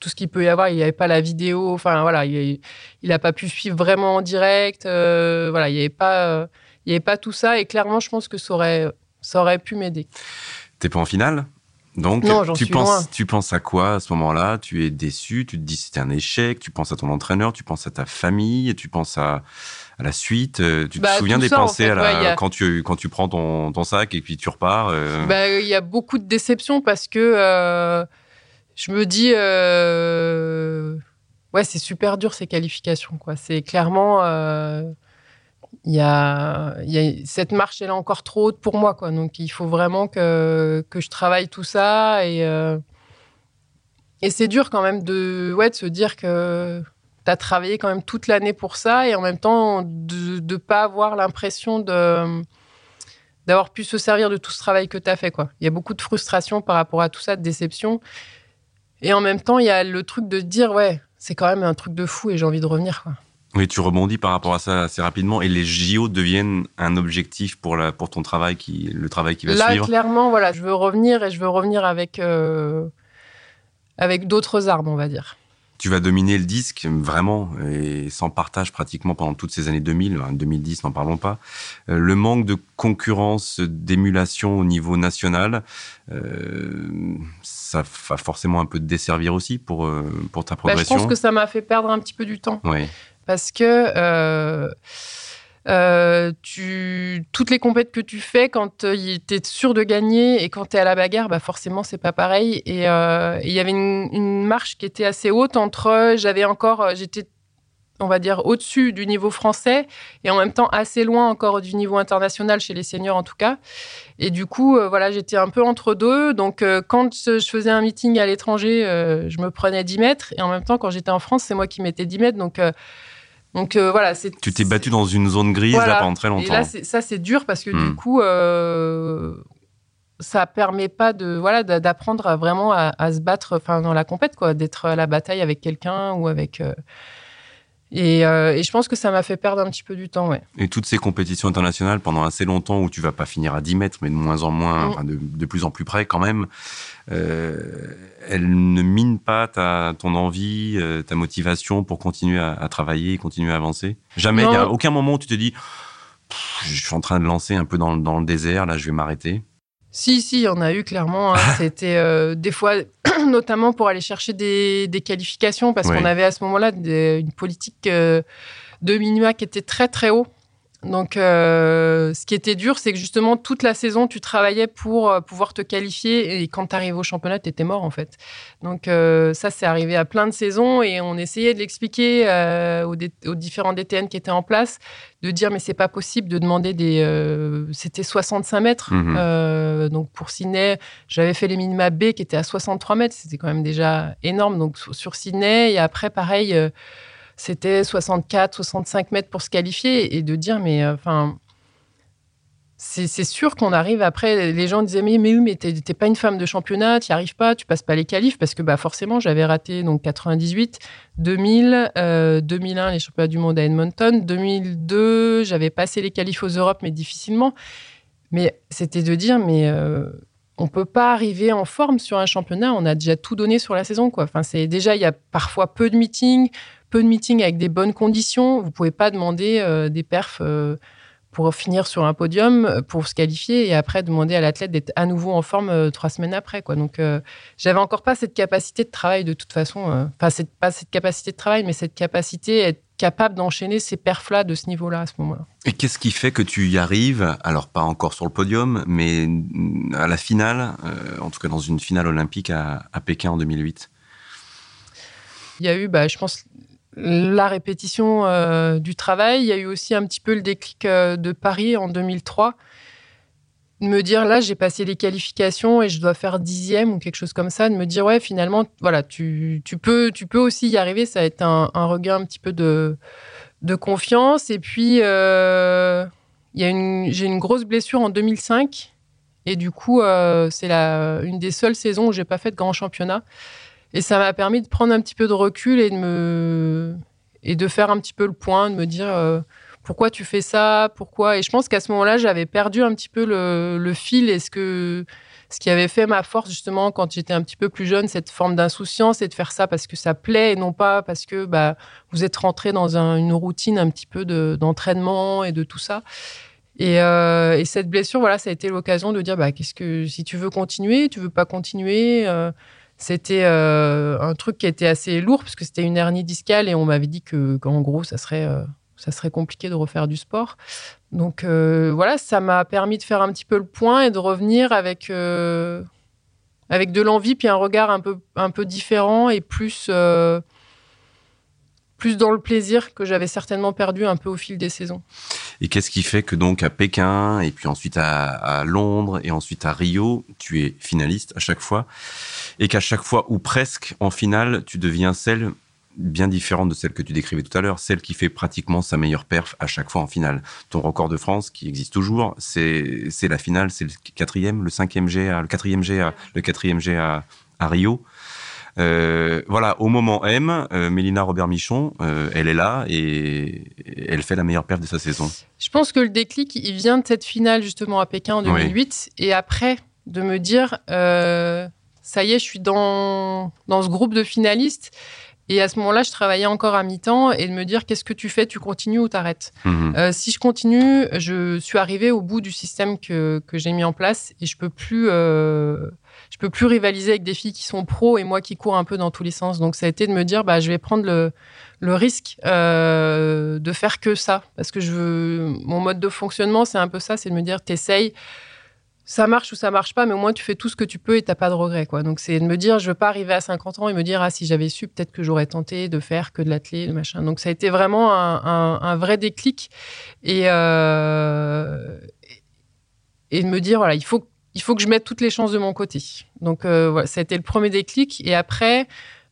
tout ce qu'il peut y avoir. Il n'y avait pas la vidéo. Enfin, voilà, il n'a pas pu suivre vraiment en direct. Euh, voilà, il n'y avait pas, euh, il y avait pas tout ça. Et clairement, je pense que ça aurait, ça aurait pu m'aider. T'es pas en finale? Donc, tu, penses, tu penses à quoi à ce moment-là? Tu es déçu, tu te dis c'était un échec, tu penses à ton entraîneur, tu penses à ta famille, tu penses à, à la suite. Euh, tu te bah, souviens des pensées à la, quand, tu, quand tu prends ton, ton, sac et puis tu repars bah, Il y a beaucoup de déceptions parce que je me dis, euh, ouais, c'est super dur ces qualifications. Quoi. C'est clairement, euh, il y, a, cette marche, elle est encore trop haute pour moi. Quoi. Donc il faut vraiment que, que je travaille tout ça. Et, euh, et c'est dur quand même de, ouais, de se dire que tu as travaillé quand même toute l'année pour ça et en même temps de ne pas avoir l'impression de d'avoir pu se servir de tout ce travail que tu as fait. Quoi. Il y a beaucoup de frustration par rapport à tout ça, de déception. Et en même temps, il y a le truc de dire, ouais, c'est quand même un truc de fou et j'ai envie de revenir. Quoi. Oui, tu rebondis par rapport à ça assez rapidement et les JO deviennent un objectif pour, la, pour ton travail, qui, le travail qui va suivre. Là, clairement, voilà, je veux revenir et je veux revenir avec, euh, avec d'autres armes, on va dire tu vas dominer le disque vraiment et sans partage pratiquement pendant toutes ces années 2000, 2010 n'en parlons pas. Euh, le manque de concurrence, d'émulation au niveau national, euh, ça va forcément un peu te desservir aussi pour, euh, pour ta progression. Bah, je pense que ça m'a fait perdre un petit peu du temps. Oui. Parce que euh, tu, toutes les compètes que tu fais, quand euh, tu es sûr de gagner et quand tu es à la bagarre, bah forcément, c'est pas pareil. Et euh, il y avait une, marche qui était assez haute entre. J'avais encore. J'étais, on va dire, au-dessus du niveau français et en même temps assez loin encore du niveau international chez les seniors, en tout cas. Et du coup, voilà, j'étais un peu entre deux. Donc, quand je faisais un meeting à l'étranger, je me prenais 10 mètres. Et en même temps, quand j'étais en France, c'est moi qui mettais 10 mètres. Donc, donc euh, voilà, c'est. Tu t'es battu dans une zone grise là pendant très longtemps. Et là, ça c'est dur parce que du hmm. coup, euh, ça permet pas de voilà d'apprendre vraiment à, se battre, enfin dans la compète quoi, d'être à la bataille avec quelqu'un ou avec. Euh, euh, et, je pense que ça m'a fait perdre un petit peu du temps, ouais. Et toutes ces compétitions internationales pendant assez longtemps où tu vas pas finir à 10 mètres, mais de moins en moins, mm. de, plus en plus près quand même, euh, elles ne minent pas ta, ton envie, euh, ta motivation pour continuer à, travailler, continuer à avancer? Jamais, il n'y a aucun moment où tu te dis, je suis en train de lancer un peu dans, dans le désert, là je vais m'arrêter. Si, si, il y en a eu clairement. Hein. <laughs> C'était des fois, notamment pour aller chercher des, qualifications, parce qu'on avait à ce moment-là une politique euh, de minima qui était très très haut. Donc, euh, ce qui était dur, c'est que justement, toute la saison, tu travaillais pour euh, pouvoir te qualifier. Et quand tu arrives au championnat, tu étais mort, en fait. Donc, euh, ça, c'est arrivé à plein de saisons. Et on essayait de l'expliquer aux, aux, différents DTN qui étaient en place, de dire, mais c'est pas possible de demander des. C'était 65 mètres. Mhm. donc, pour Sydney, j'avais fait les minima B qui étaient à 63 mètres. C'était quand même déjà énorme. Donc, sur Sydney. Et après, pareil c'était 64, 65 mètres pour se qualifier et de dire, mais euh, enfin. c'est sûr qu'on arrive après. Les gens disaient mais mais mais t'es pas une femme de championnat, tu n'y arrives pas, tu passes pas les qualifs parce que bah forcément j'avais raté donc 98, 2000, 2001 les championnats du monde à Edmonton, 2002 j'avais passé les qualifs aux Europes mais difficilement. Mais c'était de dire mais euh, on peut pas arriver en forme sur un championnat. On a déjà tout donné sur la saison quoi. Enfin c'est déjà il y a parfois peu de meetings peu de meetings avec des bonnes conditions. Vous pouvez pas demander euh, des perfs euh, pour finir sur un podium, euh, pour se qualifier et après demander à l'athlète d'être à nouveau en forme trois semaines après. Quoi. Donc, j'avais encore pas cette capacité de travail de toute façon. Enfin, c'est pas cette capacité de travail, mais cette capacité à être capable d'enchaîner ces perfs-là de ce niveau-là à ce moment-là. Et qu'est-ce qui fait que tu y arrives? Alors, pas encore sur le podium, mais à la finale, en tout cas dans une finale olympique à, à Pékin en 2008 il y a eu, bah, je pense, la répétition euh, du travail. Il y a eu aussi un petit peu le déclic euh, de Paris en 2003. De me dire, là, j'ai passé les qualifications et je dois faire dixième ou quelque chose comme ça. De me dire, ouais, finalement, voilà, tu, peux, tu peux aussi y arriver. Ça va être un, regain un petit peu de, de confiance. Et puis, euh, j'ai une grosse blessure en 2005. Et du coup, c'est une des seules saisons où j'ai pas fait de grand championnat. Et ça m'a permis de prendre un petit peu de recul et de me et de faire un petit peu le point, de me dire euh, pourquoi tu fais ça, pourquoi. Et je pense qu'à ce moment-là, j'avais perdu un petit peu le, le fil et ce que ce qui avait fait ma force justement quand j'étais un petit peu plus jeune, cette forme d'insouciance et de faire ça parce que ça plaît et non pas parce que bah, vous êtes rentré dans une routine un petit peu d'entraînement et de tout ça. Et, euh, et, cette blessure, voilà, ça a été l'occasion de dire, bah, qu'est-ce que si tu veux continuer, tu veux pas continuer, euh, c'était euh, un truc qui était assez lourd parce que c'était une hernie discale et on m'avait dit que qu'en gros ça serait euh, ça serait compliqué de refaire du sport. Donc euh, voilà, ça m'a permis de faire un petit peu le point et de revenir avec avec de l'envie puis un regard un peu un peu différent et plus plus dans le plaisir que j'avais certainement perdu un peu au fil des saisons. Et qu'est-ce qui fait que donc à Pékin et puis ensuite à, Londres et ensuite à Rio, tu es finaliste à chaque fois et qu'à chaque fois ou presque en finale, tu deviens celle bien différente de celle que tu décrivais tout à l'heure, celle qui fait pratiquement sa meilleure perf à chaque fois en finale. Ton record de France, qui existe toujours, c'est la finale, c'est le quatrième, le cinquième G, le quatrième G, le quatrième G à, Rio. Voilà, au moment M, Mélina Robert-Michon, elle est là et elle fait la meilleure perte de sa saison. Je pense que le déclic, il vient de cette finale justement à Pékin en 2008 et après de me dire, ça y est, je suis dans, dans ce groupe de finalistes et à ce moment-là, je travaillais encore à mi-temps et de me dire qu'est-ce que tu fais, tu continues ou t'arrêtes? Euh, si je continue, je suis arrivée au bout du système que, que j'ai mis en place et je peux plus, euh, je peux plus rivaliser avec des filles qui sont pros et moi qui cours un peu dans tous les sens. Donc ça a été de me dire, bah je vais prendre le, le risque euh, de faire que ça parce que je veux, mon mode de fonctionnement, c'est un peu ça, c'est de me dire, t'essayes ça marche ou ça marche pas, mais au moins tu fais tout ce que tu peux et t'as pas de regrets, quoi. Donc c'est de me dire, je veux pas arriver à 50 ans et me dire, ah si j'avais su, peut-être que j'aurais tenté de faire que de l'athlé, machin. Donc ça a été vraiment un, vrai déclic et euh, et de me dire, voilà, il faut il faut que je mette toutes les chances de mon côté. Donc euh, voilà, ça a été le premier déclic et après.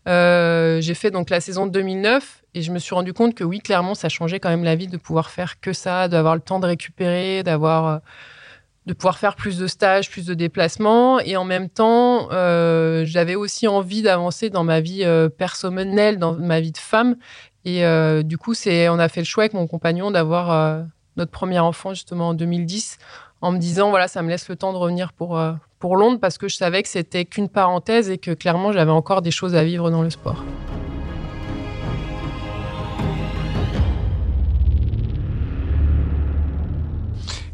Euh, j'ai fait donc la saison de 2009 et je me suis rendu compte que oui, clairement, ça changeait quand même la vie de pouvoir faire que ça, d'avoir le temps de récupérer, d'avoir de pouvoir faire plus de stages, plus de déplacements. Et en même temps, euh, j'avais aussi envie d'avancer dans ma vie euh, personnelle, dans ma vie de femme. Et euh, du coup, c'est, on a fait le choix avec mon compagnon d'avoir notre premier enfant justement en 2010, en me disant voilà, ça me laisse le temps de revenir pour pour Londres parce que je savais que c'était qu'une parenthèse et que clairement j'avais encore des choses à vivre dans le sport.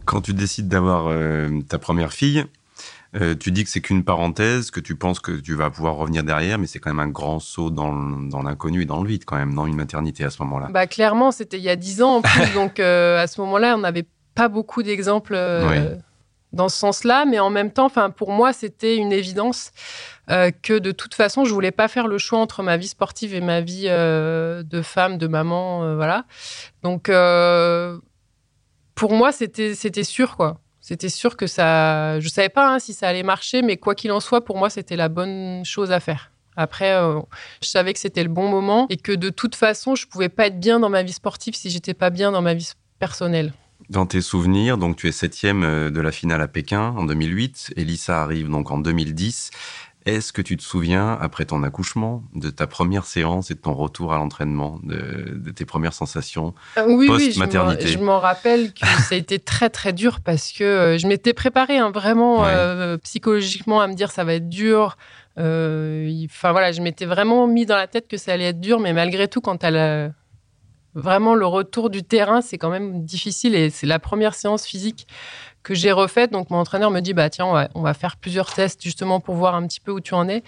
Quand tu décides d'avoir euh, ta première fille, euh, tu dis que c'est qu'une parenthèse, que tu penses que tu vas pouvoir revenir derrière, mais c'est quand même un grand saut dans, l'inconnu et dans le vide quand même, dans une maternité à ce moment-là. Bah clairement, c'était il y a dix ans en plus, <laughs> donc euh, à ce moment-là, on n'avait pas beaucoup d'exemples dans ce sens-là, mais en même temps, pour moi, c'était une évidence que de toute façon, je voulais pas faire le choix entre ma vie sportive et ma vie de femme, de maman, voilà. Donc pour moi, c'était c'était sûr quoi. C'était sûr que ça. Je savais pas hein, si ça allait marcher, mais quoi qu'il en soit, pour moi, c'était la bonne chose à faire. Après, euh, je savais que c'était le bon moment et que de toute façon, je pouvais pas être bien dans ma vie sportive si j'étais pas bien dans ma vie personnelle. Dans tes souvenirs, donc tu es septième euh, de la finale à Pékin en 2008. Elissa arrive donc en 2010. Est-ce que tu te souviens, après ton accouchement, de ta première séance et de ton retour à l'entraînement, de, tes premières sensations euh, oui, post-maternité Oui, je m'en rappelle que <laughs> ça a été très très dur parce que euh, je m'étais préparée hein, vraiment euh, psychologiquement à me dire ça va être dur. Enfin voilà, je m'étais vraiment mis dans la tête que ça allait être dur, mais malgré tout, quand elle vraiment le retour du terrain, c'est quand même difficile et c'est la première séance physique que j'ai refaite. Donc mon entraîneur me dit bah tiens on va, faire plusieurs tests justement pour voir un petit peu où tu en es.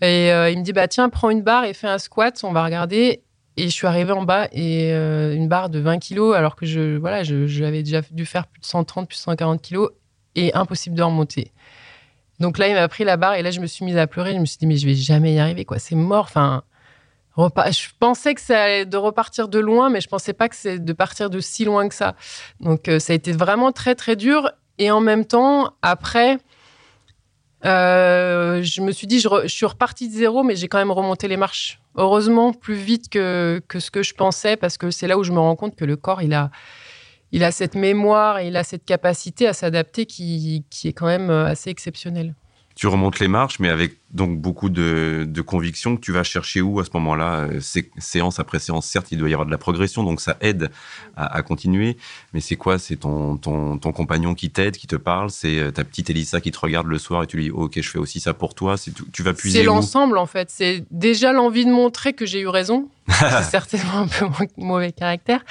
Et euh, il me dit bah tiens prends une barre et fais un squat. On va regarder. Et je suis arrivée en bas et euh, une barre de 20 kilos alors que je voilà j'avais déjà dû faire plus de 130 plus de 140 kilos et impossible de remonter. Donc là il m'a pris la barre et là je me suis mise à pleurer. Je me suis dit mais je vais jamais y arriver quoi c'est mort. Enfin je pensais que allait de repartir de loin, mais je pensais pas que c'est de partir de si loin que ça. Donc euh, ça a été vraiment très très dur. Et en même temps, après, euh, je me suis dit, je, suis repartie de zéro, mais j'ai quand même remonté les marches. Heureusement, plus vite que, que ce que je pensais, parce que c'est là où je me rends compte que le corps, il a, il a cette mémoire et il a cette capacité à s'adapter qui, qui est quand même euh, assez exceptionnelle tu remontes les marches, mais avec donc beaucoup de, de conviction que tu vas chercher où à ce moment-là, euh, séance après séance. Certes, il doit y avoir de la progression, donc ça aide à, continuer. Mais c'est quoi? C'est ton, ton, ton, compagnon qui t'aide, qui te parle C'est euh, ta petite Elissa qui te regarde le soir et tu lui dis Ok, je fais aussi ça pour toi. C'est tu vas puiser. C'est l'ensemble en fait. C'est déjà l'envie de montrer que j'ai eu raison. <laughs> c'est certainement un peu mauvais caractère,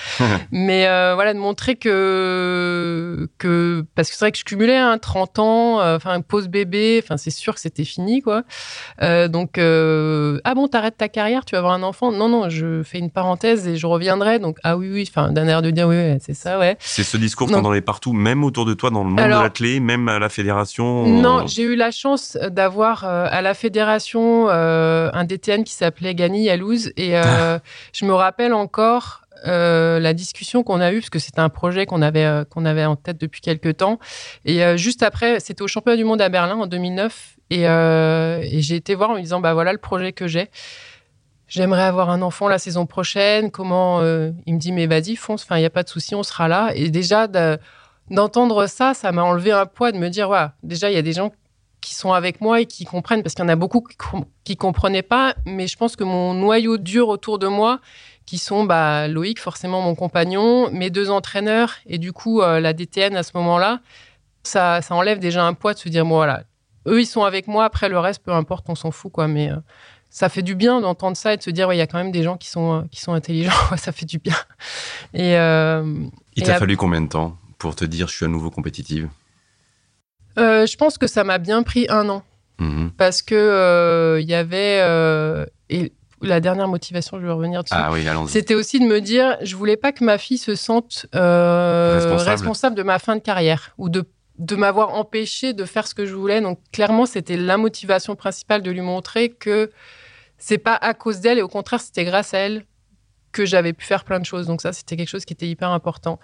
mais euh, voilà de montrer que que parce que c'est vrai que je cumulais hein, 30 ans, enfin pause bébé, enfin c'est sûr que c'était fini quoi. Euh, donc, euh, ah bon, t'arrêtes ta carrière, tu vas avoir un enfant Non, non, je fais une parenthèse et je reviendrai. Donc, ah oui, oui, enfin, d'un air de dire oui, c'est ça, ouais. C'est ce discours qu'on entendait partout, même autour de toi, dans le monde de l'athlé, même à la fédération Non, j'ai eu la chance d'avoir euh, à la fédération un DTN qui s'appelait Gani Yalouz et je me rappelle encore la discussion qu'on a eue, parce que c'était un projet qu'on avait, qu'on avait en tête depuis quelques temps. Et juste après, c'était au championnat du monde à Berlin en 2009. Euh, et, j'ai été voir en me disant, bah voilà le projet que j'ai. J'aimerais avoir un enfant la saison prochaine. Comment euh, Il me dit, mais vas-y, fonce. Il n'y a pas de souci, on sera là. Et déjà, d'entendre ça, ça m'a enlevé un poids de me dire, ouais, déjà, il y a des gens qui sont avec moi et qui comprennent, parce qu'il y en a beaucoup qui, ne comprenaient pas, mais je pense que mon noyau dur autour de moi, qui sont bah, Loïc, forcément mon compagnon, mes deux entraîneurs, et du coup euh, la DTN à ce moment-là, ça, ça enlève déjà un poids de se dire, voilà, eux ils sont avec moi, après le reste, peu importe, on s'en fout, quoi, mais euh, ça fait du bien d'entendre ça et de se dire, il y a quand même des gens qui sont, euh, qui sont intelligents, <laughs> ça fait du bien. Et, il t'a fallu combien de temps pour te dire, je suis à nouveau compétitive? Je pense que ça m'a bien pris un an. Mhm. Parce que il y avait et la dernière motivation, je vais revenir dessus. Ah oui, C'était aussi de me dire, je voulais pas que ma fille se sente euh, responsable. de ma fin de carrière ou de, de m'avoir empêché de faire ce que je voulais. Donc clairement, c'était la motivation principale de lui montrer que c'est pas à cause d'elle et au contraire, c'était grâce à elle que j'avais pu faire plein de choses. Donc ça, c'était quelque chose qui était hyper important.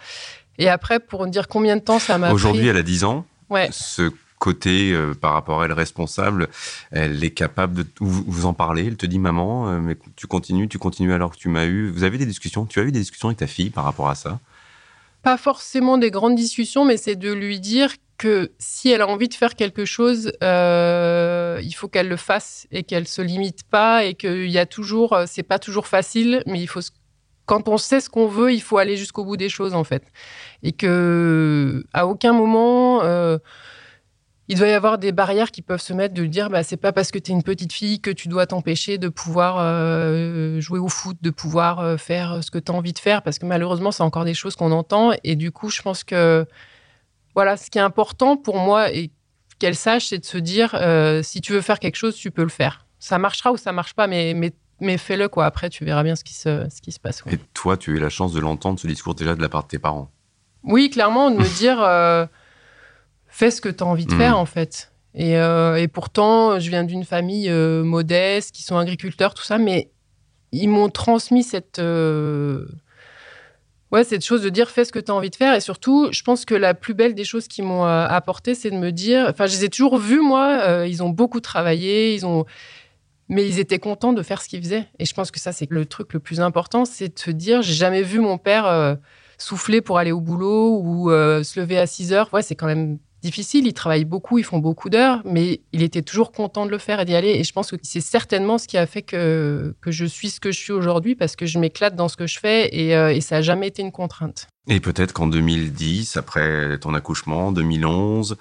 Et après, pour dire combien de temps ça m'a Aujourd'hui, elle a 10 ans. Ouais. Ce côté euh, par rapport à elle responsable, elle est capable de vous, en parler. Elle te dit maman, euh, mais tu continues, tu continues alors que tu m'as eu. Vous avez des discussions? Tu as eu des discussions avec ta fille par rapport à ça? Pas forcément des grandes discussions, mais c'est de lui dire que si elle a envie de faire quelque chose, euh, il faut qu'elle le fasse et qu'elle se limite pas et qu'il y a toujours, c'est pas toujours facile, mais il faut quand on sait ce qu'on veut, il faut aller jusqu'au bout des choses en fait, et que à aucun moment il doit y avoir des barrières qui peuvent se mettre de dire bah c'est pas parce que tu es une petite fille que tu dois t'empêcher de pouvoir euh, jouer au foot, de pouvoir euh, faire ce que tu as envie de faire parce que malheureusement c'est encore des choses qu'on entend et du coup je pense que voilà ce qui est important pour moi et qu'elle sache c'est de se dire euh, si tu veux faire quelque chose tu peux le faire. Ça marchera ou ça marche pas mais mais mais fais-le quoi après tu verras bien ce qui se ce qui se passe. Et toi tu as eu la chance de l'entendre ce discours déjà de la part de tes parents? Oui, clairement de me dire fais ce que tu as envie de faire, mm. en fait. Euh, et, pourtant, je viens d'une famille euh, modeste, qui sont agriculteurs, tout ça, mais ils m'ont transmis cette, euh, ouais, cette chose de dire fais ce que tu as envie de faire. Et surtout, je pense que la plus belle des choses qu'ils m'ont apporté, c'est de me dire, enfin, je les ai toujours vus, moi, ils ont beaucoup travaillé, ils ont, mais ils étaient contents de faire ce qu'ils faisaient. Et je pense que ça, c'est le truc le plus important, c'est de se dire, j'ai jamais vu mon père souffler pour aller au boulot ou se lever à 6 heures. Ouais, c'est quand même difficile, ils travaillent beaucoup, ils font beaucoup d'heures, mais il était toujours content de le faire et d'y aller. Et je pense que c'est certainement ce qui a fait que, que je suis ce que je suis aujourd'hui, parce que je m'éclate dans ce que je fais et, euh, et ça n'a jamais été une contrainte. Et peut-être qu'en 2010, après ton accouchement, 2011,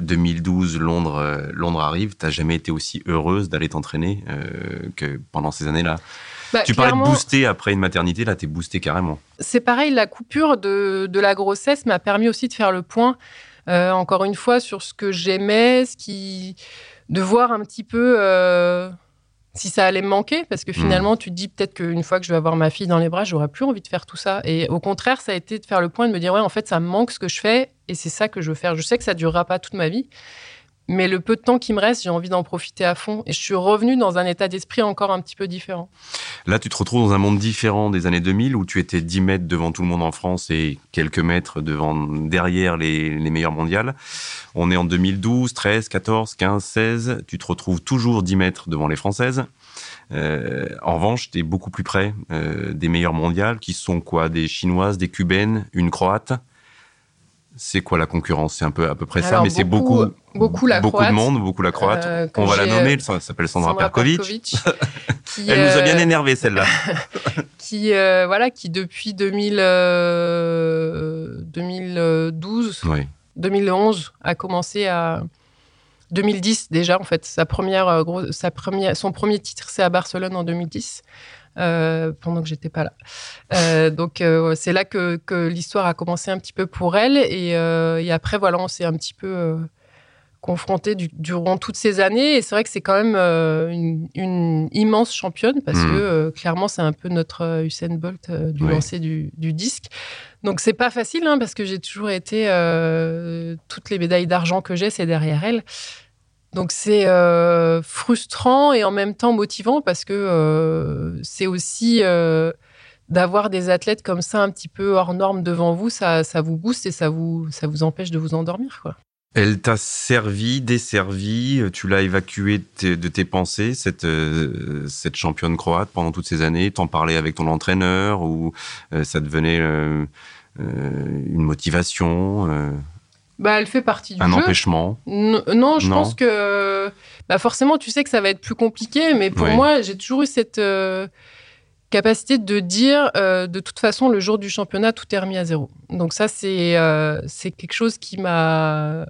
2012, euh, Londres, euh, Londres arrive, tu n'as jamais été aussi heureuse d'aller t'entraîner que pendant ces années-là? Bah, tu parlais de booster après une maternité, là, tu es boosté carrément. C'est pareil, la coupure de, de la grossesse m'a permis aussi de faire le point euh, encore une fois, sur ce que j'aimais, ce qui, de voir un petit peu euh, si ça allait me manquer, parce que hmm. finalement, tu te dis peut-être qu'une fois que je vais avoir ma fille dans les bras, j'aurai plus envie de faire tout ça. Et au contraire, ça a été de faire le point de me dire, ouais, en fait, ça me manque ce que je fais, et c'est ça que je veux faire. Je sais que ça durera pas toute ma vie, mais le peu de temps qui me reste, j'ai envie d'en profiter à fond. Et je suis revenue dans un état d'esprit encore un petit peu différent. Là, tu te retrouves dans un monde différent des années 2000 où tu étais 10 mètres devant tout le monde en France et quelques mètres devant, derrière les, meilleurs mondiales. On est en 2012, 13, 14, 15, 16. Tu te retrouves toujours 10 mètres devant les Françaises. Euh, en revanche, tu es beaucoup plus près euh, des meilleures mondiales qui sont quoi? Des Chinoises, des Cubaines, une Croate? C'est quoi la concurrence? C'est un peu à peu près ça, mais c'est beaucoup, beaucoup, la beaucoup de monde, beaucoup la croate. Euh, On va la nommer, elle s'appelle Sandra, Perkovic. <laughs> elle nous a bien euh, énervé celle-là. <laughs> qui euh, voilà, qui depuis 2000, 2012, 2011 a commencé à 2010 déjà en fait sa première sa première son premier titre c'est à Barcelone en 2010. Euh, pendant que j'étais pas là. Euh, donc euh, c'est là que, l'histoire a commencé un petit peu pour elle et, après voilà on s'est un petit peu confronté durant toutes ces années et c'est vrai que c'est quand même une, immense championne parce mmh. que clairement c'est un peu notre Usain Bolt du lancer du, disque. Donc c'est pas facile hein, parce que j'ai toujours été toutes les médailles d'argent que j'ai c'est derrière elle. Donc c'est euh, frustrant et en même temps motivant parce que euh, c'est aussi euh, d'avoir des athlètes comme ça un petit peu hors normes devant vous, ça, vous booste et ça vous, empêche de vous endormir. Elle t'a servi, desservi, tu l'as évacué de tes pensées, cette, cette championne croate pendant toutes ces années, t'en parlais avec ton entraîneur ou ça devenait une motivation bah, elle fait partie du un jeu. empêchement Non, je pense que bah forcément, tu sais que ça va être plus compliqué, mais pour moi, j'ai toujours eu cette euh, capacité de dire, euh, de toute façon, le jour du championnat, tout est remis à zéro. Donc ça, c'est euh, c'est quelque chose qui m'a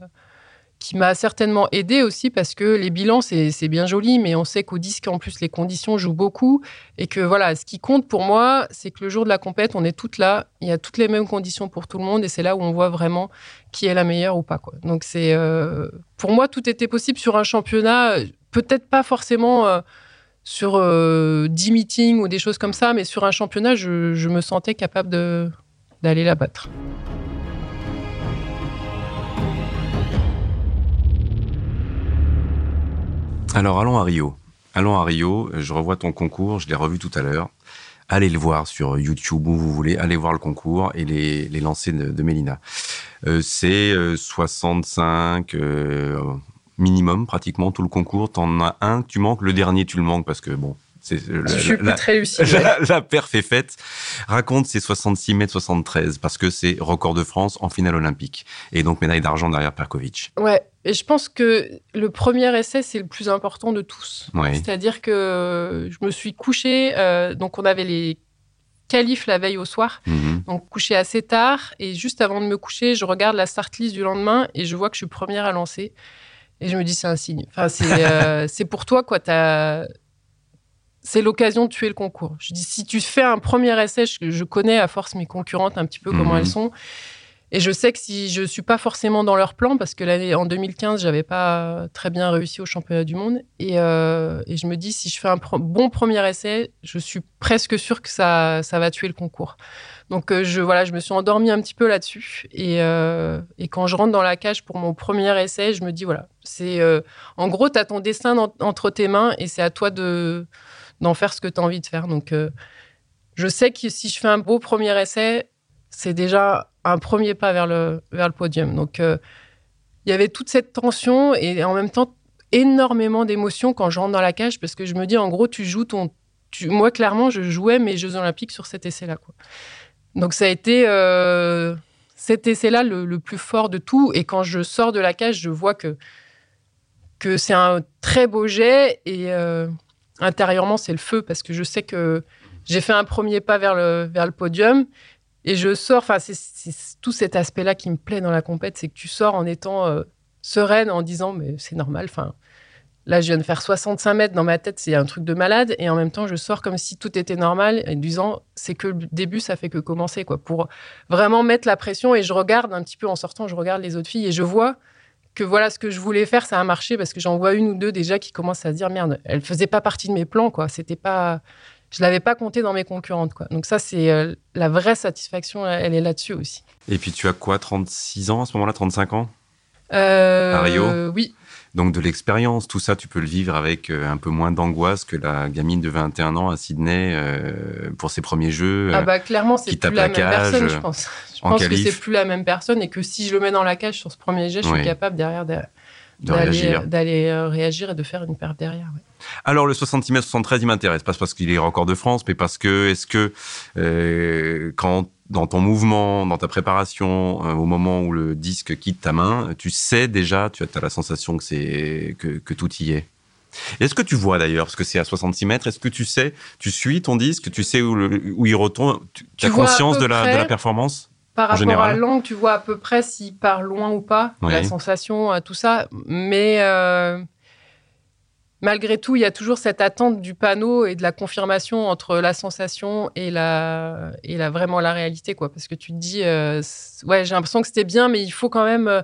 qui m'a certainement aidé aussi parce que les bilans, c'est bien joli, mais on sait qu'au disque, en plus, les conditions jouent beaucoup. Et que voilà, ce qui compte pour moi, c'est que le jour de la compète, on est toutes là, il y a toutes les mêmes conditions pour tout le monde et c'est là où on voit vraiment qui est la meilleure ou pas. Quoi. Donc, c'est euh, pour moi, tout était possible sur un championnat, peut-être pas forcément. Euh, sur 10 euh, meetings ou des choses comme ça, mais sur un championnat, je, je me sentais capable d'aller la battre. Alors allons à Rio. Allons à Rio. Je revois ton concours. Je l'ai revu tout à l'heure. Allez le voir sur YouTube où vous voulez. Allez voir le concours et les, les lancers de, Mélina. Euh, c'est 65 euh, euh, minimum pratiquement tout le concours. T'en as un, tu manques. Le dernier, tu le manques parce que bon, je suis la, très lucide. <laughs> La, perf est faite. Raconte ces 66 mètres 73 parce que c'est record de France en finale olympique et donc médaille d'argent derrière Perkovic. Ouais, et je pense que le premier essai c'est le plus important de tous. C'est-à-dire que je me suis couchée, euh, donc on avait les qualifs la veille au soir, mhm. donc couché assez tard et juste avant de me coucher, je regarde la start list du lendemain et je vois que je suis première à lancer. Et je me dis, c'est un signe. Enfin, c'est <laughs> euh, pour toi, quoi. As c'est l'occasion de tuer le concours. Je dis, si tu fais un premier essai, je, connais à force mes concurrentes un petit peu comment mhm. elles sont. Et je sais que si je suis pas forcément dans leur plan, parce que l'année en 2015, j'avais pas très bien réussi au championnat du monde, et, euh, je me dis si je fais un bon premier essai, je suis presque sûre que ça, va tuer le concours. Donc euh, je voilà, je me suis endormie un petit peu là-dessus, et, euh, et, quand je rentre dans la cage pour mon premier essai, je me dis voilà, c'est en gros tu as ton destin entre tes mains et c'est à toi de d'en faire ce que tu as envie de faire. Donc, je sais que si je fais un beau premier essai, c'est déjà un premier pas vers le, vers le podium. Donc, euh, il y avait toute cette tension et en même temps énormément d'émotions quand je rentre dans la cage parce que je me dis, en gros, tu joues ton. Moi, clairement, je jouais mes Jeux Olympiques sur cet essai-là. Donc, ça a été euh, cet essai-là le, le, plus fort de tout. Et quand je sors de la cage, je vois que, que c'est un très beau jet et intérieurement, c'est le feu parce que je sais que j'ai fait un premier pas vers le, vers le podium et je sors. Enfin, c'est tout cet aspect-là qui me plaît dans la compète, c'est que tu sors en étant euh, sereine, en disant mais c'est normal. Enfin, là, je viens de faire 65 mètres dans ma tête, c'est un truc de malade, et en même temps, je sors comme si tout était normal, en disant c'est que le début, ça fait que commencer, quoi, pour vraiment mettre la pression. Et je regarde un petit peu en sortant, je regarde les autres filles et je vois que voilà ce que je voulais faire, ça a marché parce que j'en vois une ou deux déjà qui commencent à se dire merde, elle faisait pas partie de mes plans quoi. C'était pas, je l'avais pas compté dans mes concurrentes quoi. Donc ça c'est euh, la vraie satisfaction, elle est là-dessus aussi. Et puis tu as quoi, 36 ans à ce moment-là, 35 ans? Euh, À Rio? Oui. Donc de l'expérience, tout ça, tu peux le vivre avec euh, un peu moins d'angoisse que la gamine de 21 ans à Sydney euh, pour ses premiers jeux. Ah bah clairement, c'est plus la, même personne, je pense. Je pense que c'est plus la même personne et que si je le mets dans la cage sur ce premier jet, je suis capable derrière d'aller euh, réagir. et de faire une perte derrière. Alors le 66 m 73, il m'intéresse, pas parce qu'il est record de France, mais parce que est-ce que quand dans ton mouvement, dans ta préparation, euh, au moment où le disque quitte ta main, tu sais déjà, tu as, la sensation que, c'est, que, tout y est. Est-ce que tu vois d'ailleurs, parce que c'est à 66 mètres, est-ce que tu sais, tu suis ton disque, tu sais où, où il retourne, tu, as conscience de la, de la performance par rapport à l'angle, tu vois à peu près s'il part loin ou pas, la sensation, euh, tout ça. Mais euh, malgré tout, il y a toujours cette attente du panneau et de la confirmation entre la sensation et la, et la vraiment la réalité, quoi. Parce que tu te dis, euh, ouais, j'ai l'impression que c'était bien, mais il faut quand même. Euh,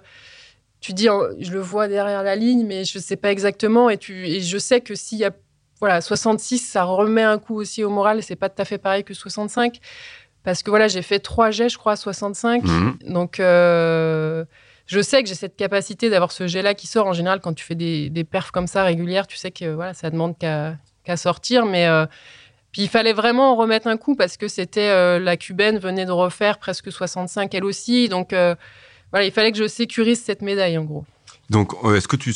tu dis, je le vois derrière la ligne, mais je ne sais pas exactement. Et, tu, et je sais que s'il y a voilà, 66, ça remet un coup aussi au moral. C'est pas tout à fait pareil que 65. Parce que voilà, j'ai fait trois jets, je crois, à 65. Mmh. Donc. Euh, je sais que j'ai cette capacité d'avoir ce jet-là qui sort. En général, quand tu fais des, perfs comme ça régulières, tu sais que voilà, ça demande qu'à sortir. Mais euh, puis il fallait vraiment en remettre un coup parce que c'était euh, la cubaine venait de refaire presque 65 elle aussi. Donc euh, voilà, il fallait que je sécurise cette médaille en gros. Donc est-ce que tu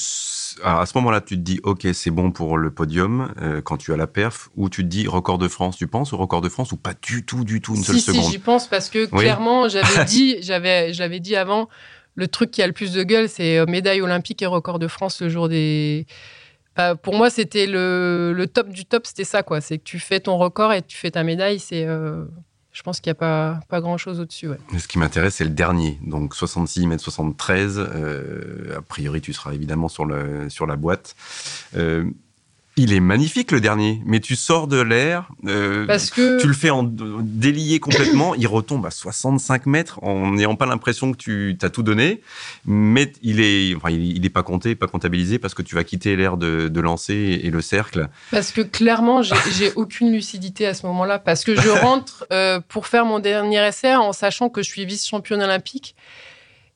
à ce moment-là, tu te dis, OK, c'est bon pour le podium quand tu as la perf, ou tu te dis record de France, tu penses au record de France ou pas du tout, du tout, une seule seconde? Si, j'y pense parce que clairement, j'avais <laughs> dit, j'avais, j'avais dit avant, le truc qui a le plus de gueule, c'est médaille olympique et record de France le jour des. pour moi, c'était le, top du top, c'était ça, quoi. C'est que tu fais ton record et tu fais ta médaille. C'est, je pense qu'il n'y a pas, grand-chose au-dessus. Ce qui m'intéresse, c'est le dernier. Donc 66 mètres 73. a priori, tu seras évidemment sur, le, sur la boîte. Il est magnifique le dernier, mais tu sors de l'air, euh, Parce que... tu le fais en délié complètement, il retombe à 65 mètres en n'ayant pas l'impression que tu as tout donné, mais il est, enfin, il, est pas compté, pas comptabilisé parce que tu vas quitter l'air de, de, lancer et le cercle. Parce que clairement, j'ai aucune lucidité à ce moment-là, parce que je <laughs> rentre euh, pour faire mon dernier essai en sachant que je suis vice-championne olympique.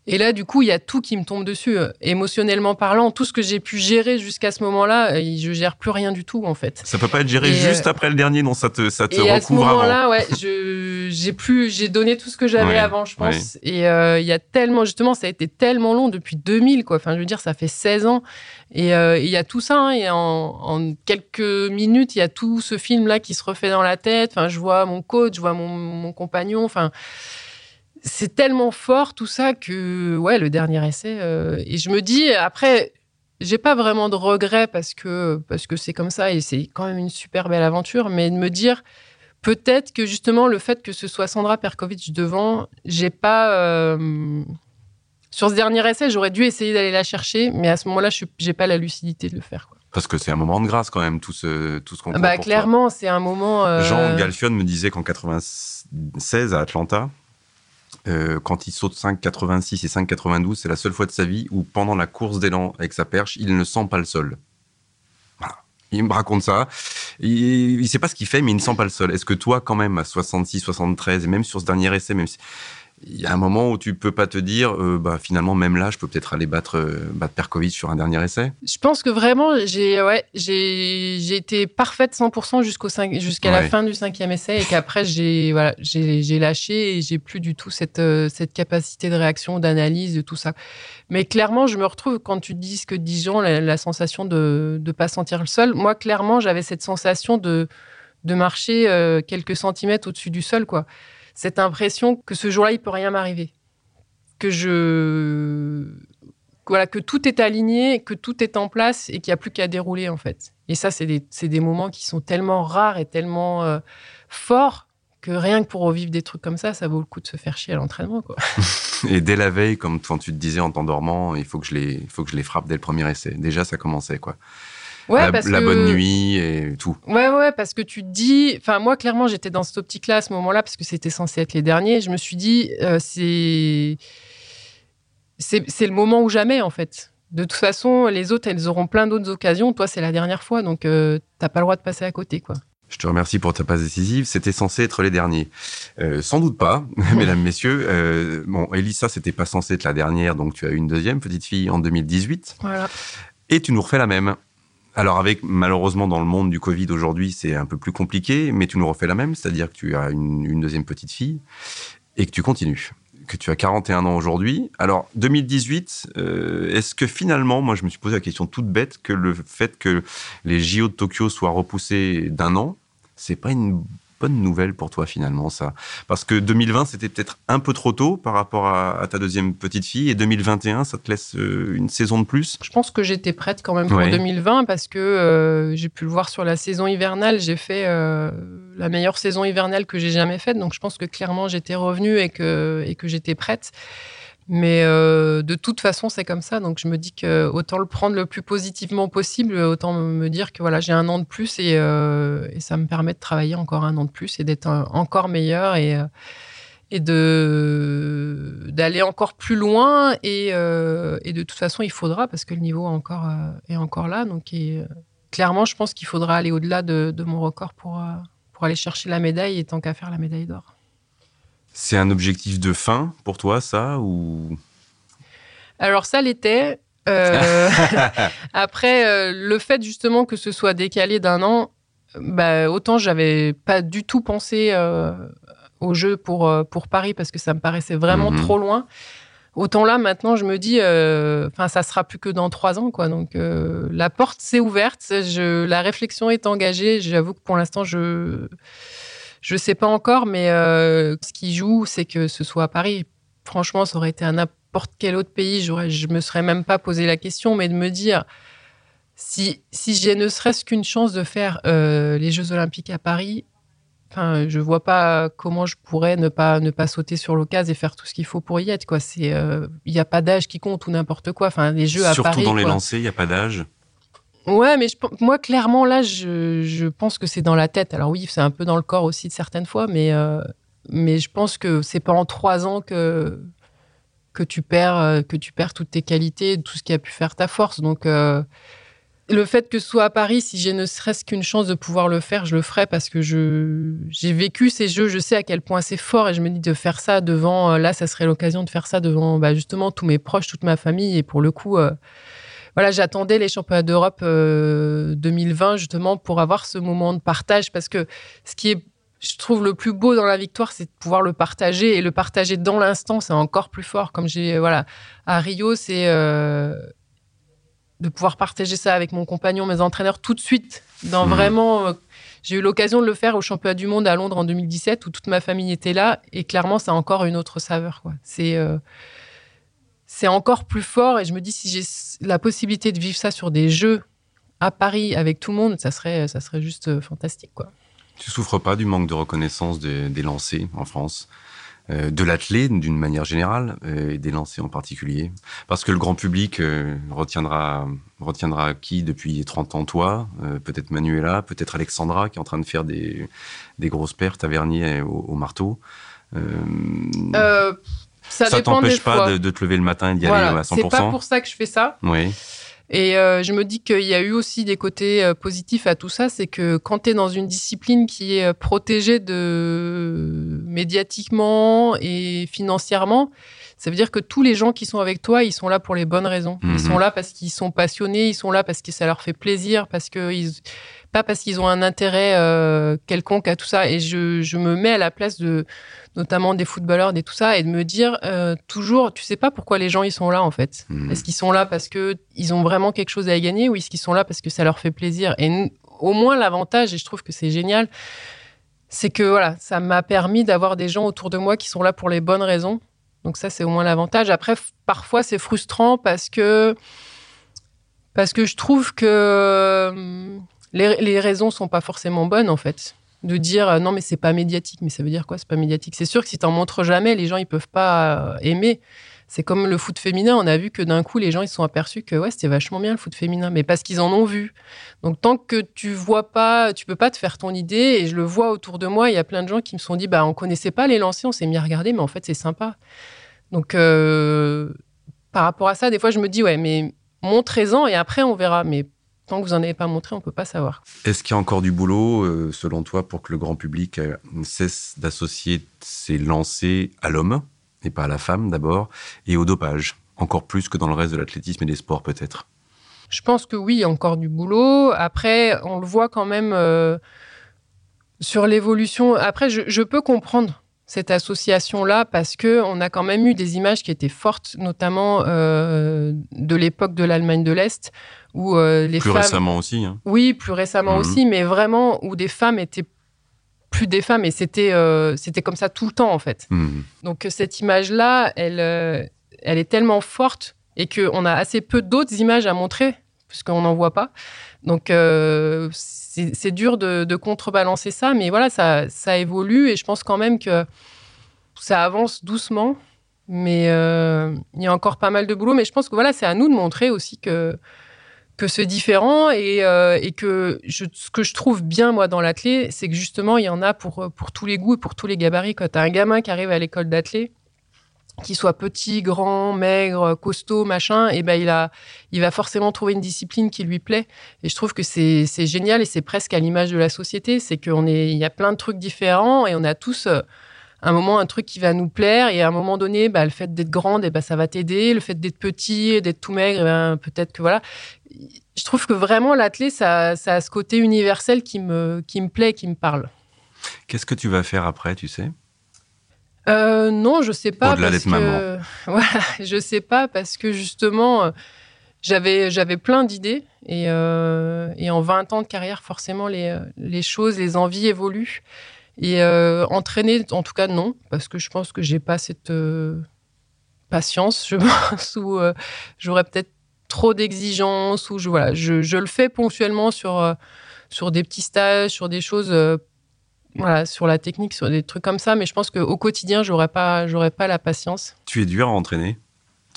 Et là, du coup, il y a tout qui me tombe dessus. Euh, émotionnellement parlant, tout ce que j'ai pu gérer jusqu'à ce moment-là, euh, je gère plus rien du tout, en fait. Ça peut pas être géré juste euh, après le dernier, non Ça te, ça te et à ce moment-là, ouais, j'ai plus, j'ai donné tout ce que j'avais avant, je pense. Et il y a tellement, justement, ça a été tellement long depuis 2000, quoi. Enfin, je veux dire, ça fait 16 ans. Et il y a tout ça. Hein, et en, en, quelques minutes, il y a tout ce film-là qui se refait dans la tête. Enfin, je vois mon coach, je vois mon, mon compagnon. Enfin c'est tellement fort tout ça que ouais le dernier essai euh, et je me dis après j'ai pas vraiment de regrets parce que parce que c'est comme ça et c'est quand même une super belle aventure mais de me dire peut-être que justement le fait que ce soit Sandra Perkovic devant j'ai pas euh, sur ce dernier essai j'aurais dû essayer d'aller la chercher mais à ce moment-là je j'ai pas la lucidité de le faire Parce que c'est un moment de grâce quand même, tout ce, tout ce qu'on Bah, clairement, c'est un moment. Euh, Jean Galfion me disait qu'en 96 à Atlanta, euh, quand il saute 5,86 et 5,92, c'est la seule fois de sa vie où, pendant la course d'élan avec sa perche, il ne sent pas le sol. Il me raconte ça. Il ne sait pas ce qu'il fait, mais il ne sent pas le sol. Est-ce que toi, quand même, à 66, 73, et même sur ce dernier essai, même si il y a un moment où tu peux pas te dire, euh, bah, finalement, même là, je peux peut-être aller battre, euh, battre Perkovic sur un dernier essai? Je pense que vraiment, j'ai ouais, j'ai été parfaite 100% jusqu'au jusqu'à la fin du cinquième essai et qu'après, j'ai voilà, j'ai lâché et j'ai plus du tout cette, euh, cette capacité de réaction, d'analyse, de tout ça. Mais clairement, je me retrouve quand tu dis ce que dit Jean, la, la sensation de ne pas sentir le sol. Moi, clairement, j'avais cette sensation de, de marcher quelques centimètres au-dessus du sol, quoi cette impression que ce jour-là, il peut rien m'arriver. Que je. Voilà, que tout est aligné, que tout est en place et qu'il n'y a plus qu'à dérouler, en fait. Et ça, c'est des, des, moments qui sont tellement rares et tellement euh, forts que rien que pour revivre des trucs comme ça, ça vaut le coup de se faire chier à l'entraînement. Quoi. <laughs> et dès la veille, comme quand tu te disais en t'endormant, il faut que, je les, faut que je les frappe dès le premier essai. Déjà, ça commençait. quoi la, la bonne nuit et tout. Ouais, ouais, parce que tu te dis. Enfin, moi, clairement, j'étais dans cette optique-là à ce moment-là, parce que c'était censé être les derniers. Je me suis dit, euh, c'est. C'est le moment ou jamais, en fait. De toute façon, les autres, elles auront plein d'autres occasions. Toi, c'est la dernière fois, donc euh, t'as pas le droit de passer à côté, quoi. Je te remercie pour ta passe décisive. C'était censé être les derniers. Euh, sans doute pas, <laughs> mesdames, messieurs. Euh, bon, Elissa, c'était pas censé être la dernière, donc tu as eu une deuxième petite fille en 2018. Voilà. Et tu nous refais la même. Alors avec malheureusement dans le monde du Covid aujourd'hui c'est un peu plus compliqué, mais tu nous refais la même, c'est-à-dire que tu as une, deuxième petite fille et que tu continues, que tu as 41 ans aujourd'hui. Alors 2018, euh, est-ce que finalement, moi je me suis posé la question toute bête que le fait que les JO de Tokyo soient repoussés d'un an, c'est pas une bonne nouvelle pour toi finalement ça. Parce que 2020 c'était peut-être un peu trop tôt par rapport à, ta deuxième petite fille et 2021 ça te laisse euh, une saison de plus? Je pense que j'étais prête quand même pour 2020 parce que euh, j'ai pu le voir sur la saison hivernale, j'ai fait euh, la meilleure saison hivernale que j'ai jamais faite donc je pense que clairement j'étais revenue et que, et que j'étais prête. Mais euh, de toute façon, c'est comme ça. Donc, je me dis que autant le prendre le plus positivement possible, autant me dire que voilà, j'ai un an de plus et, euh, ça me permet de travailler encore un an de plus et d'être encore meilleur et, euh, et de d'aller encore plus loin. Et, de toute façon, il faudra parce que le niveau est encore là. Donc, clairement, je pense qu'il faudra aller au-delà de, de, mon record pour, pour aller chercher la médaille et tant qu'à faire la médaille d'or. C'est un objectif de fin pour toi, ça ou? Alors ça l'était. Euh, <laughs> <laughs> après, euh, le fait justement que ce soit décalé d'un an, bah, autant j'avais pas du tout pensé euh, au jeu pour, pour Paris parce que ça me paraissait vraiment mhm. trop loin. Autant là, maintenant, je me dis, enfin, ça sera plus que dans trois ans, quoi. Donc, la porte s'est ouverte, je, la réflexion est engagée. J'avoue que pour l'instant, je je sais pas encore, mais euh, ce qui joue, c'est que ce soit à Paris. Franchement, ça aurait été à n'importe quel autre pays, je me serais même pas posé la question, mais de me dire si, si j'ai ne serait-ce qu'une chance de faire euh, les Jeux Olympiques à Paris, enfin, je vois pas comment je pourrais ne pas, ne pas sauter sur l'occasion et faire tout ce qu'il faut pour y être. Quoi. C'est, euh, il n'y a pas d'âge qui compte ou n'importe quoi. Enfin, les Jeux à Surtout Paris. dans les lancers, il n'y a pas d'âge. Ouais, mais je, moi, clairement, là, je, pense que c'est dans la tête. Alors oui, c'est un peu dans le corps aussi de certaines fois, mais, euh, je pense que c'est pendant trois ans que, que, tu perds, euh, que tu perds toutes tes qualités, tout ce qui a pu faire ta force. Donc, euh, le fait que ce soit à Paris, si j'ai ne serait-ce qu'une chance de pouvoir le faire, je le ferai parce que j'ai vécu ces jeux, je sais à quel point c'est fort et je me dis de faire ça devant, là, ça serait l'occasion de faire ça devant bah, justement tous mes proches, toute ma famille. Et pour le coup, voilà, j'attendais les championnats d'Europe euh, 2020 justement pour avoir ce moment de partage parce que ce qui est, je trouve, le plus beau dans la victoire, c'est de pouvoir le partager et le partager dans l'instant, c'est encore plus fort. Comme j'ai, voilà, à Rio, c'est euh, de pouvoir partager ça avec mon compagnon, mes entraîneurs tout de suite, dans Mhm. vraiment. euh, j'ai eu l'occasion de le faire au championnat du monde à Londres en 2017 où toute ma famille était là et clairement, ça a encore une autre saveur. C'est euh, c'est encore plus fort et je me dis si j'ai la possibilité de vivre ça sur des jeux à Paris avec tout le monde, ça serait ça serait juste euh, fantastique quoi. Tu souffres pas du manque de reconnaissance des, des lancers en France euh, de l'athlète d'une manière générale euh, et des lancers en particulier? Parce que le grand public euh, retiendra, retiendra qui depuis 30 ans? Toi, peut-être Manuela, peut-être Alexandra qui est en train de faire des, des grosses pertes à Vernier au, au marteau. Euh, ça, ça t'empêche pas de, de te lever le matin et d'y Voilà, aller à c'est pas 100% pour ça que je fais ça. Oui. Et euh, je me dis qu'il y a eu aussi des côtés euh, positifs à tout ça, c'est que quand tu es dans une discipline qui est euh, protégée de médiatiquement et financièrement, ça veut dire que tous les gens qui sont avec toi, ils sont là pour les bonnes raisons. Mhm. Ils sont là parce qu'ils sont passionnés, ils sont là parce que ça leur fait plaisir, parce que ils pas parce qu'ils ont un intérêt euh, quelconque à tout ça. Et je, je me mets à la place de notamment des footballeurs, des tout ça, et de me dire euh, toujours, tu sais pas pourquoi les gens ils sont là en fait. Mhm. Est-ce qu'ils sont là parce que ils ont vraiment quelque chose à y gagner ou est-ce qu'ils sont là parce que ça leur fait plaisir? Et au moins l'avantage, et je trouve que c'est génial, c'est que voilà, ça m'a permis d'avoir des gens autour de moi qui sont là pour les bonnes raisons. Donc ça, c'est au moins l'avantage. Après, parfois, c'est frustrant parce que parce que je trouve que hum, les, les raisons sont pas forcément bonnes en fait. De dire euh, non mais c'est pas médiatique, mais ça veut dire quoi? C'est pas médiatique? C'est sûr que si t'en montres jamais, les gens ils peuvent pas euh, aimer. C'est comme le foot féminin, on a vu que d'un coup les gens ils sont aperçus que ouais c'était vachement bien le foot féminin, mais parce qu'ils en ont vu. Donc tant que tu vois pas, tu peux pas te faire ton idée. Et je le vois autour de moi, il y a plein de gens qui me sont dit bah on connaissait pas les lancers, on s'est mis à regarder, mais en fait c'est sympa. Donc euh, par rapport à ça, des fois je me dis ouais mais montrez-en et après on verra. Mais tant que vous en avez pas montré, on peut pas savoir. Est-ce qu'il y a encore du boulot, euh, selon toi, pour que le grand public euh, cesse d'associer ses lancers à l'homme, et pas à la femme d'abord, et au dopage Encore plus que dans le reste de l'athlétisme et des sports, peut-être? Je pense que oui, il y a encore du boulot. Après, on le voit quand même euh, sur l'évolution. Après, je, je peux comprendre cette association-là parce que on a quand même eu des images qui étaient fortes, notamment euh, de l'époque de l'Allemagne de l'Est, où euh, les Plus femmes, récemment aussi. hein. oui, plus récemment Mhm. aussi, mais vraiment où des femmes étaient plus des femmes et c'était euh, c'était comme ça tout le temps en fait. Mhm. Donc cette image-là, elle, euh, elle est tellement forte et qu'on a assez peu d'autres images à montrer, puisqu'on n'en voit pas. Donc c'est dur de, contrebalancer ça, mais voilà, ça, ça évolue et je pense quand même que ça avance doucement. Mais euh, il y a encore pas mal de boulot. Mais je pense que voilà, c'est à nous de montrer aussi que, que c'est différent et, euh, et que ce que je trouve bien, moi, dans l'athlé, c'est que justement, il y en a pour, pour tous les goûts et pour tous les gabarits. Quand as un gamin qui arrive à l'école d'athlé, qu'il soit petit, grand, maigre, costaud, machin, et ben il a, il va forcément trouver une discipline qui lui plaît. Et je trouve que c'est, c'est génial et c'est presque à l'image de la société. C'est qu'on est, il y a plein de trucs différents et on a tous euh, un moment un truc qui va nous plaire et à un moment donné, bah, le fait d'être grande, et ben ça va t'aider. Le fait d'être petit, d'être tout maigre, eh ben, peut-être que voilà. Je trouve que vraiment l'athlé, ça, ça a ce côté universel qui me, qui me plaît, qui me parle. Qu'est-ce que tu vas faire après, tu sais? Euh, non, je sais pas. Au-delà d'être que... maman. <laughs> Voilà, je sais pas parce que justement, euh, j'avais j'avais plein d'idées et, euh, et en 20 ans de carrière, forcément, les, les choses, les envies évoluent. Et euh, entraîner, en tout cas, non, parce que je pense que j'ai pas cette. patience, je <laughs> pense, ou j'aurais peut-être trop d'exigences, ou je, voilà, je, je, le fais ponctuellement sur, sur des petits stages, sur des choses voilà, sur la technique, sur des trucs comme ça. Mais je pense qu'au quotidien, j'aurais pas, j'aurais pas la patience. Tu es dur à entraîner,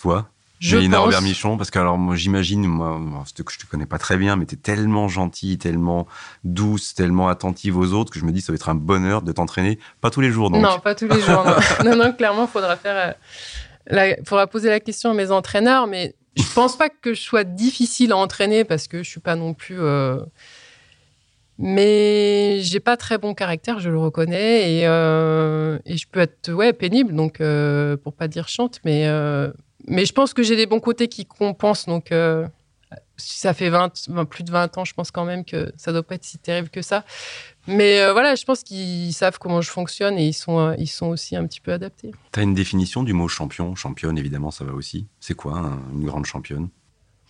toi? Je Mélina Robert Michon, parce que alors moi j'imagine, moi, que je te connais pas très bien, mais tu es tellement gentille, tellement douce, tellement attentive aux autres que je me dis ça va être un bonheur de t'entraîner, pas tous les jours donc. Non, pas tous les jours. non. <laughs> non, clairement, faudra faire, euh, faudra poser la question à mes entraîneurs, mais je pense pas que je sois difficile à entraîner parce que je suis pas non plus. Euh, mais j'ai pas très bon caractère, je le reconnais, et, euh, et je peux être ouais pénible, donc euh, pour pas dire chante, mais euh, mais je pense que j'ai des bons côtés qui compensent, donc euh, ça fait 20, plus de 20 ans, je pense quand même que ça doit pas être si terrible que ça. Mais voilà, je pense qu'ils savent comment je fonctionne et ils sont ils sont aussi un petit peu adaptés. Tu as une définition du mot champion, championne évidemment, ça va aussi. C'est quoi une grande championne?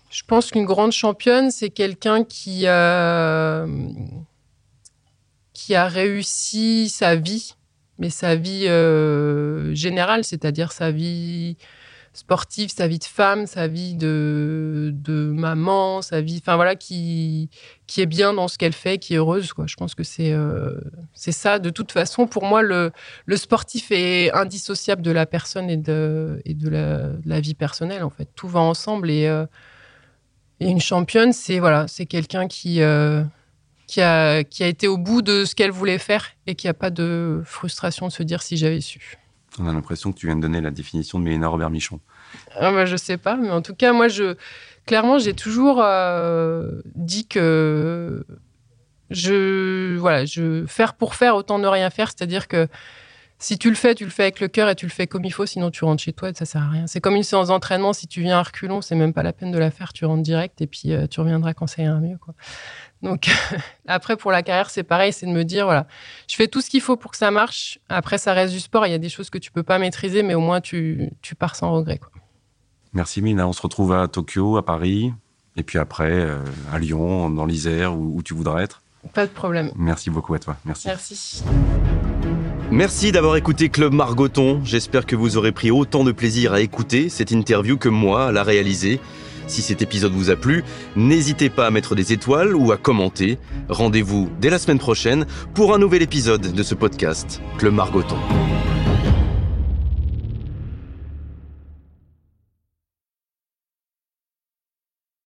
Je pense qu'une grande championne, c'est quelqu'un qui, euh, qui a réussi sa vie, mais sa vie euh, générale, c'est-à-dire sa vie sportive, sa vie de femme, sa vie de, de maman, sa vie, enfin voilà, qui, qui est bien dans ce qu'elle fait, qui est heureuse. Quoi. Je pense que c'est euh, ça. De toute façon, pour moi, le, le sportif est indissociable de la personne et de, et de, la, la vie personnelle. En fait, tout va ensemble et et une championne, c'est voilà, c'est quelqu'un qui, euh, qui, a, qui a été au bout de ce qu'elle voulait faire et qui n'a pas de frustration de se dire si j'avais su. On a l'impression que tu viens de donner la définition de Mélina Robert Michon. Ah bah, je sais pas, mais en tout cas, moi, je, clairement, j'ai toujours euh, dit que je, voilà, je faire pour faire, autant ne rien faire, c'est-à-dire que si tu le fais, tu le fais avec le cœur et tu le fais comme il faut, sinon tu rentres chez toi et ça sert à rien. C'est comme une séance d'entraînement, si tu viens à reculons, c'est même pas la peine de la faire, tu rentres direct et puis euh, tu reviendras quand ça ira mieux. Quoi. Donc <laughs> après, pour la carrière, c'est pareil, c'est de me dire, voilà, je fais tout ce qu'il faut pour que ça marche. Après, ça reste du sport, il y a des choses que tu peux pas maîtriser, mais au moins tu, tu pars sans regret. Quoi. Merci Mina, on se retrouve à Tokyo, à Paris, et puis après euh, à Lyon, dans l'Isère, où, où tu voudras être. Pas de problème. Merci beaucoup à toi. Merci. Merci. Merci d'avoir écouté Club Margoton. J'espère que vous aurez pris autant de plaisir à écouter cette interview que moi à la réaliser. Si cet épisode vous a plu, n'hésitez pas à mettre des étoiles ou à commenter. Rendez-vous dès la semaine prochaine pour un nouvel épisode de ce podcast, Club Margoton.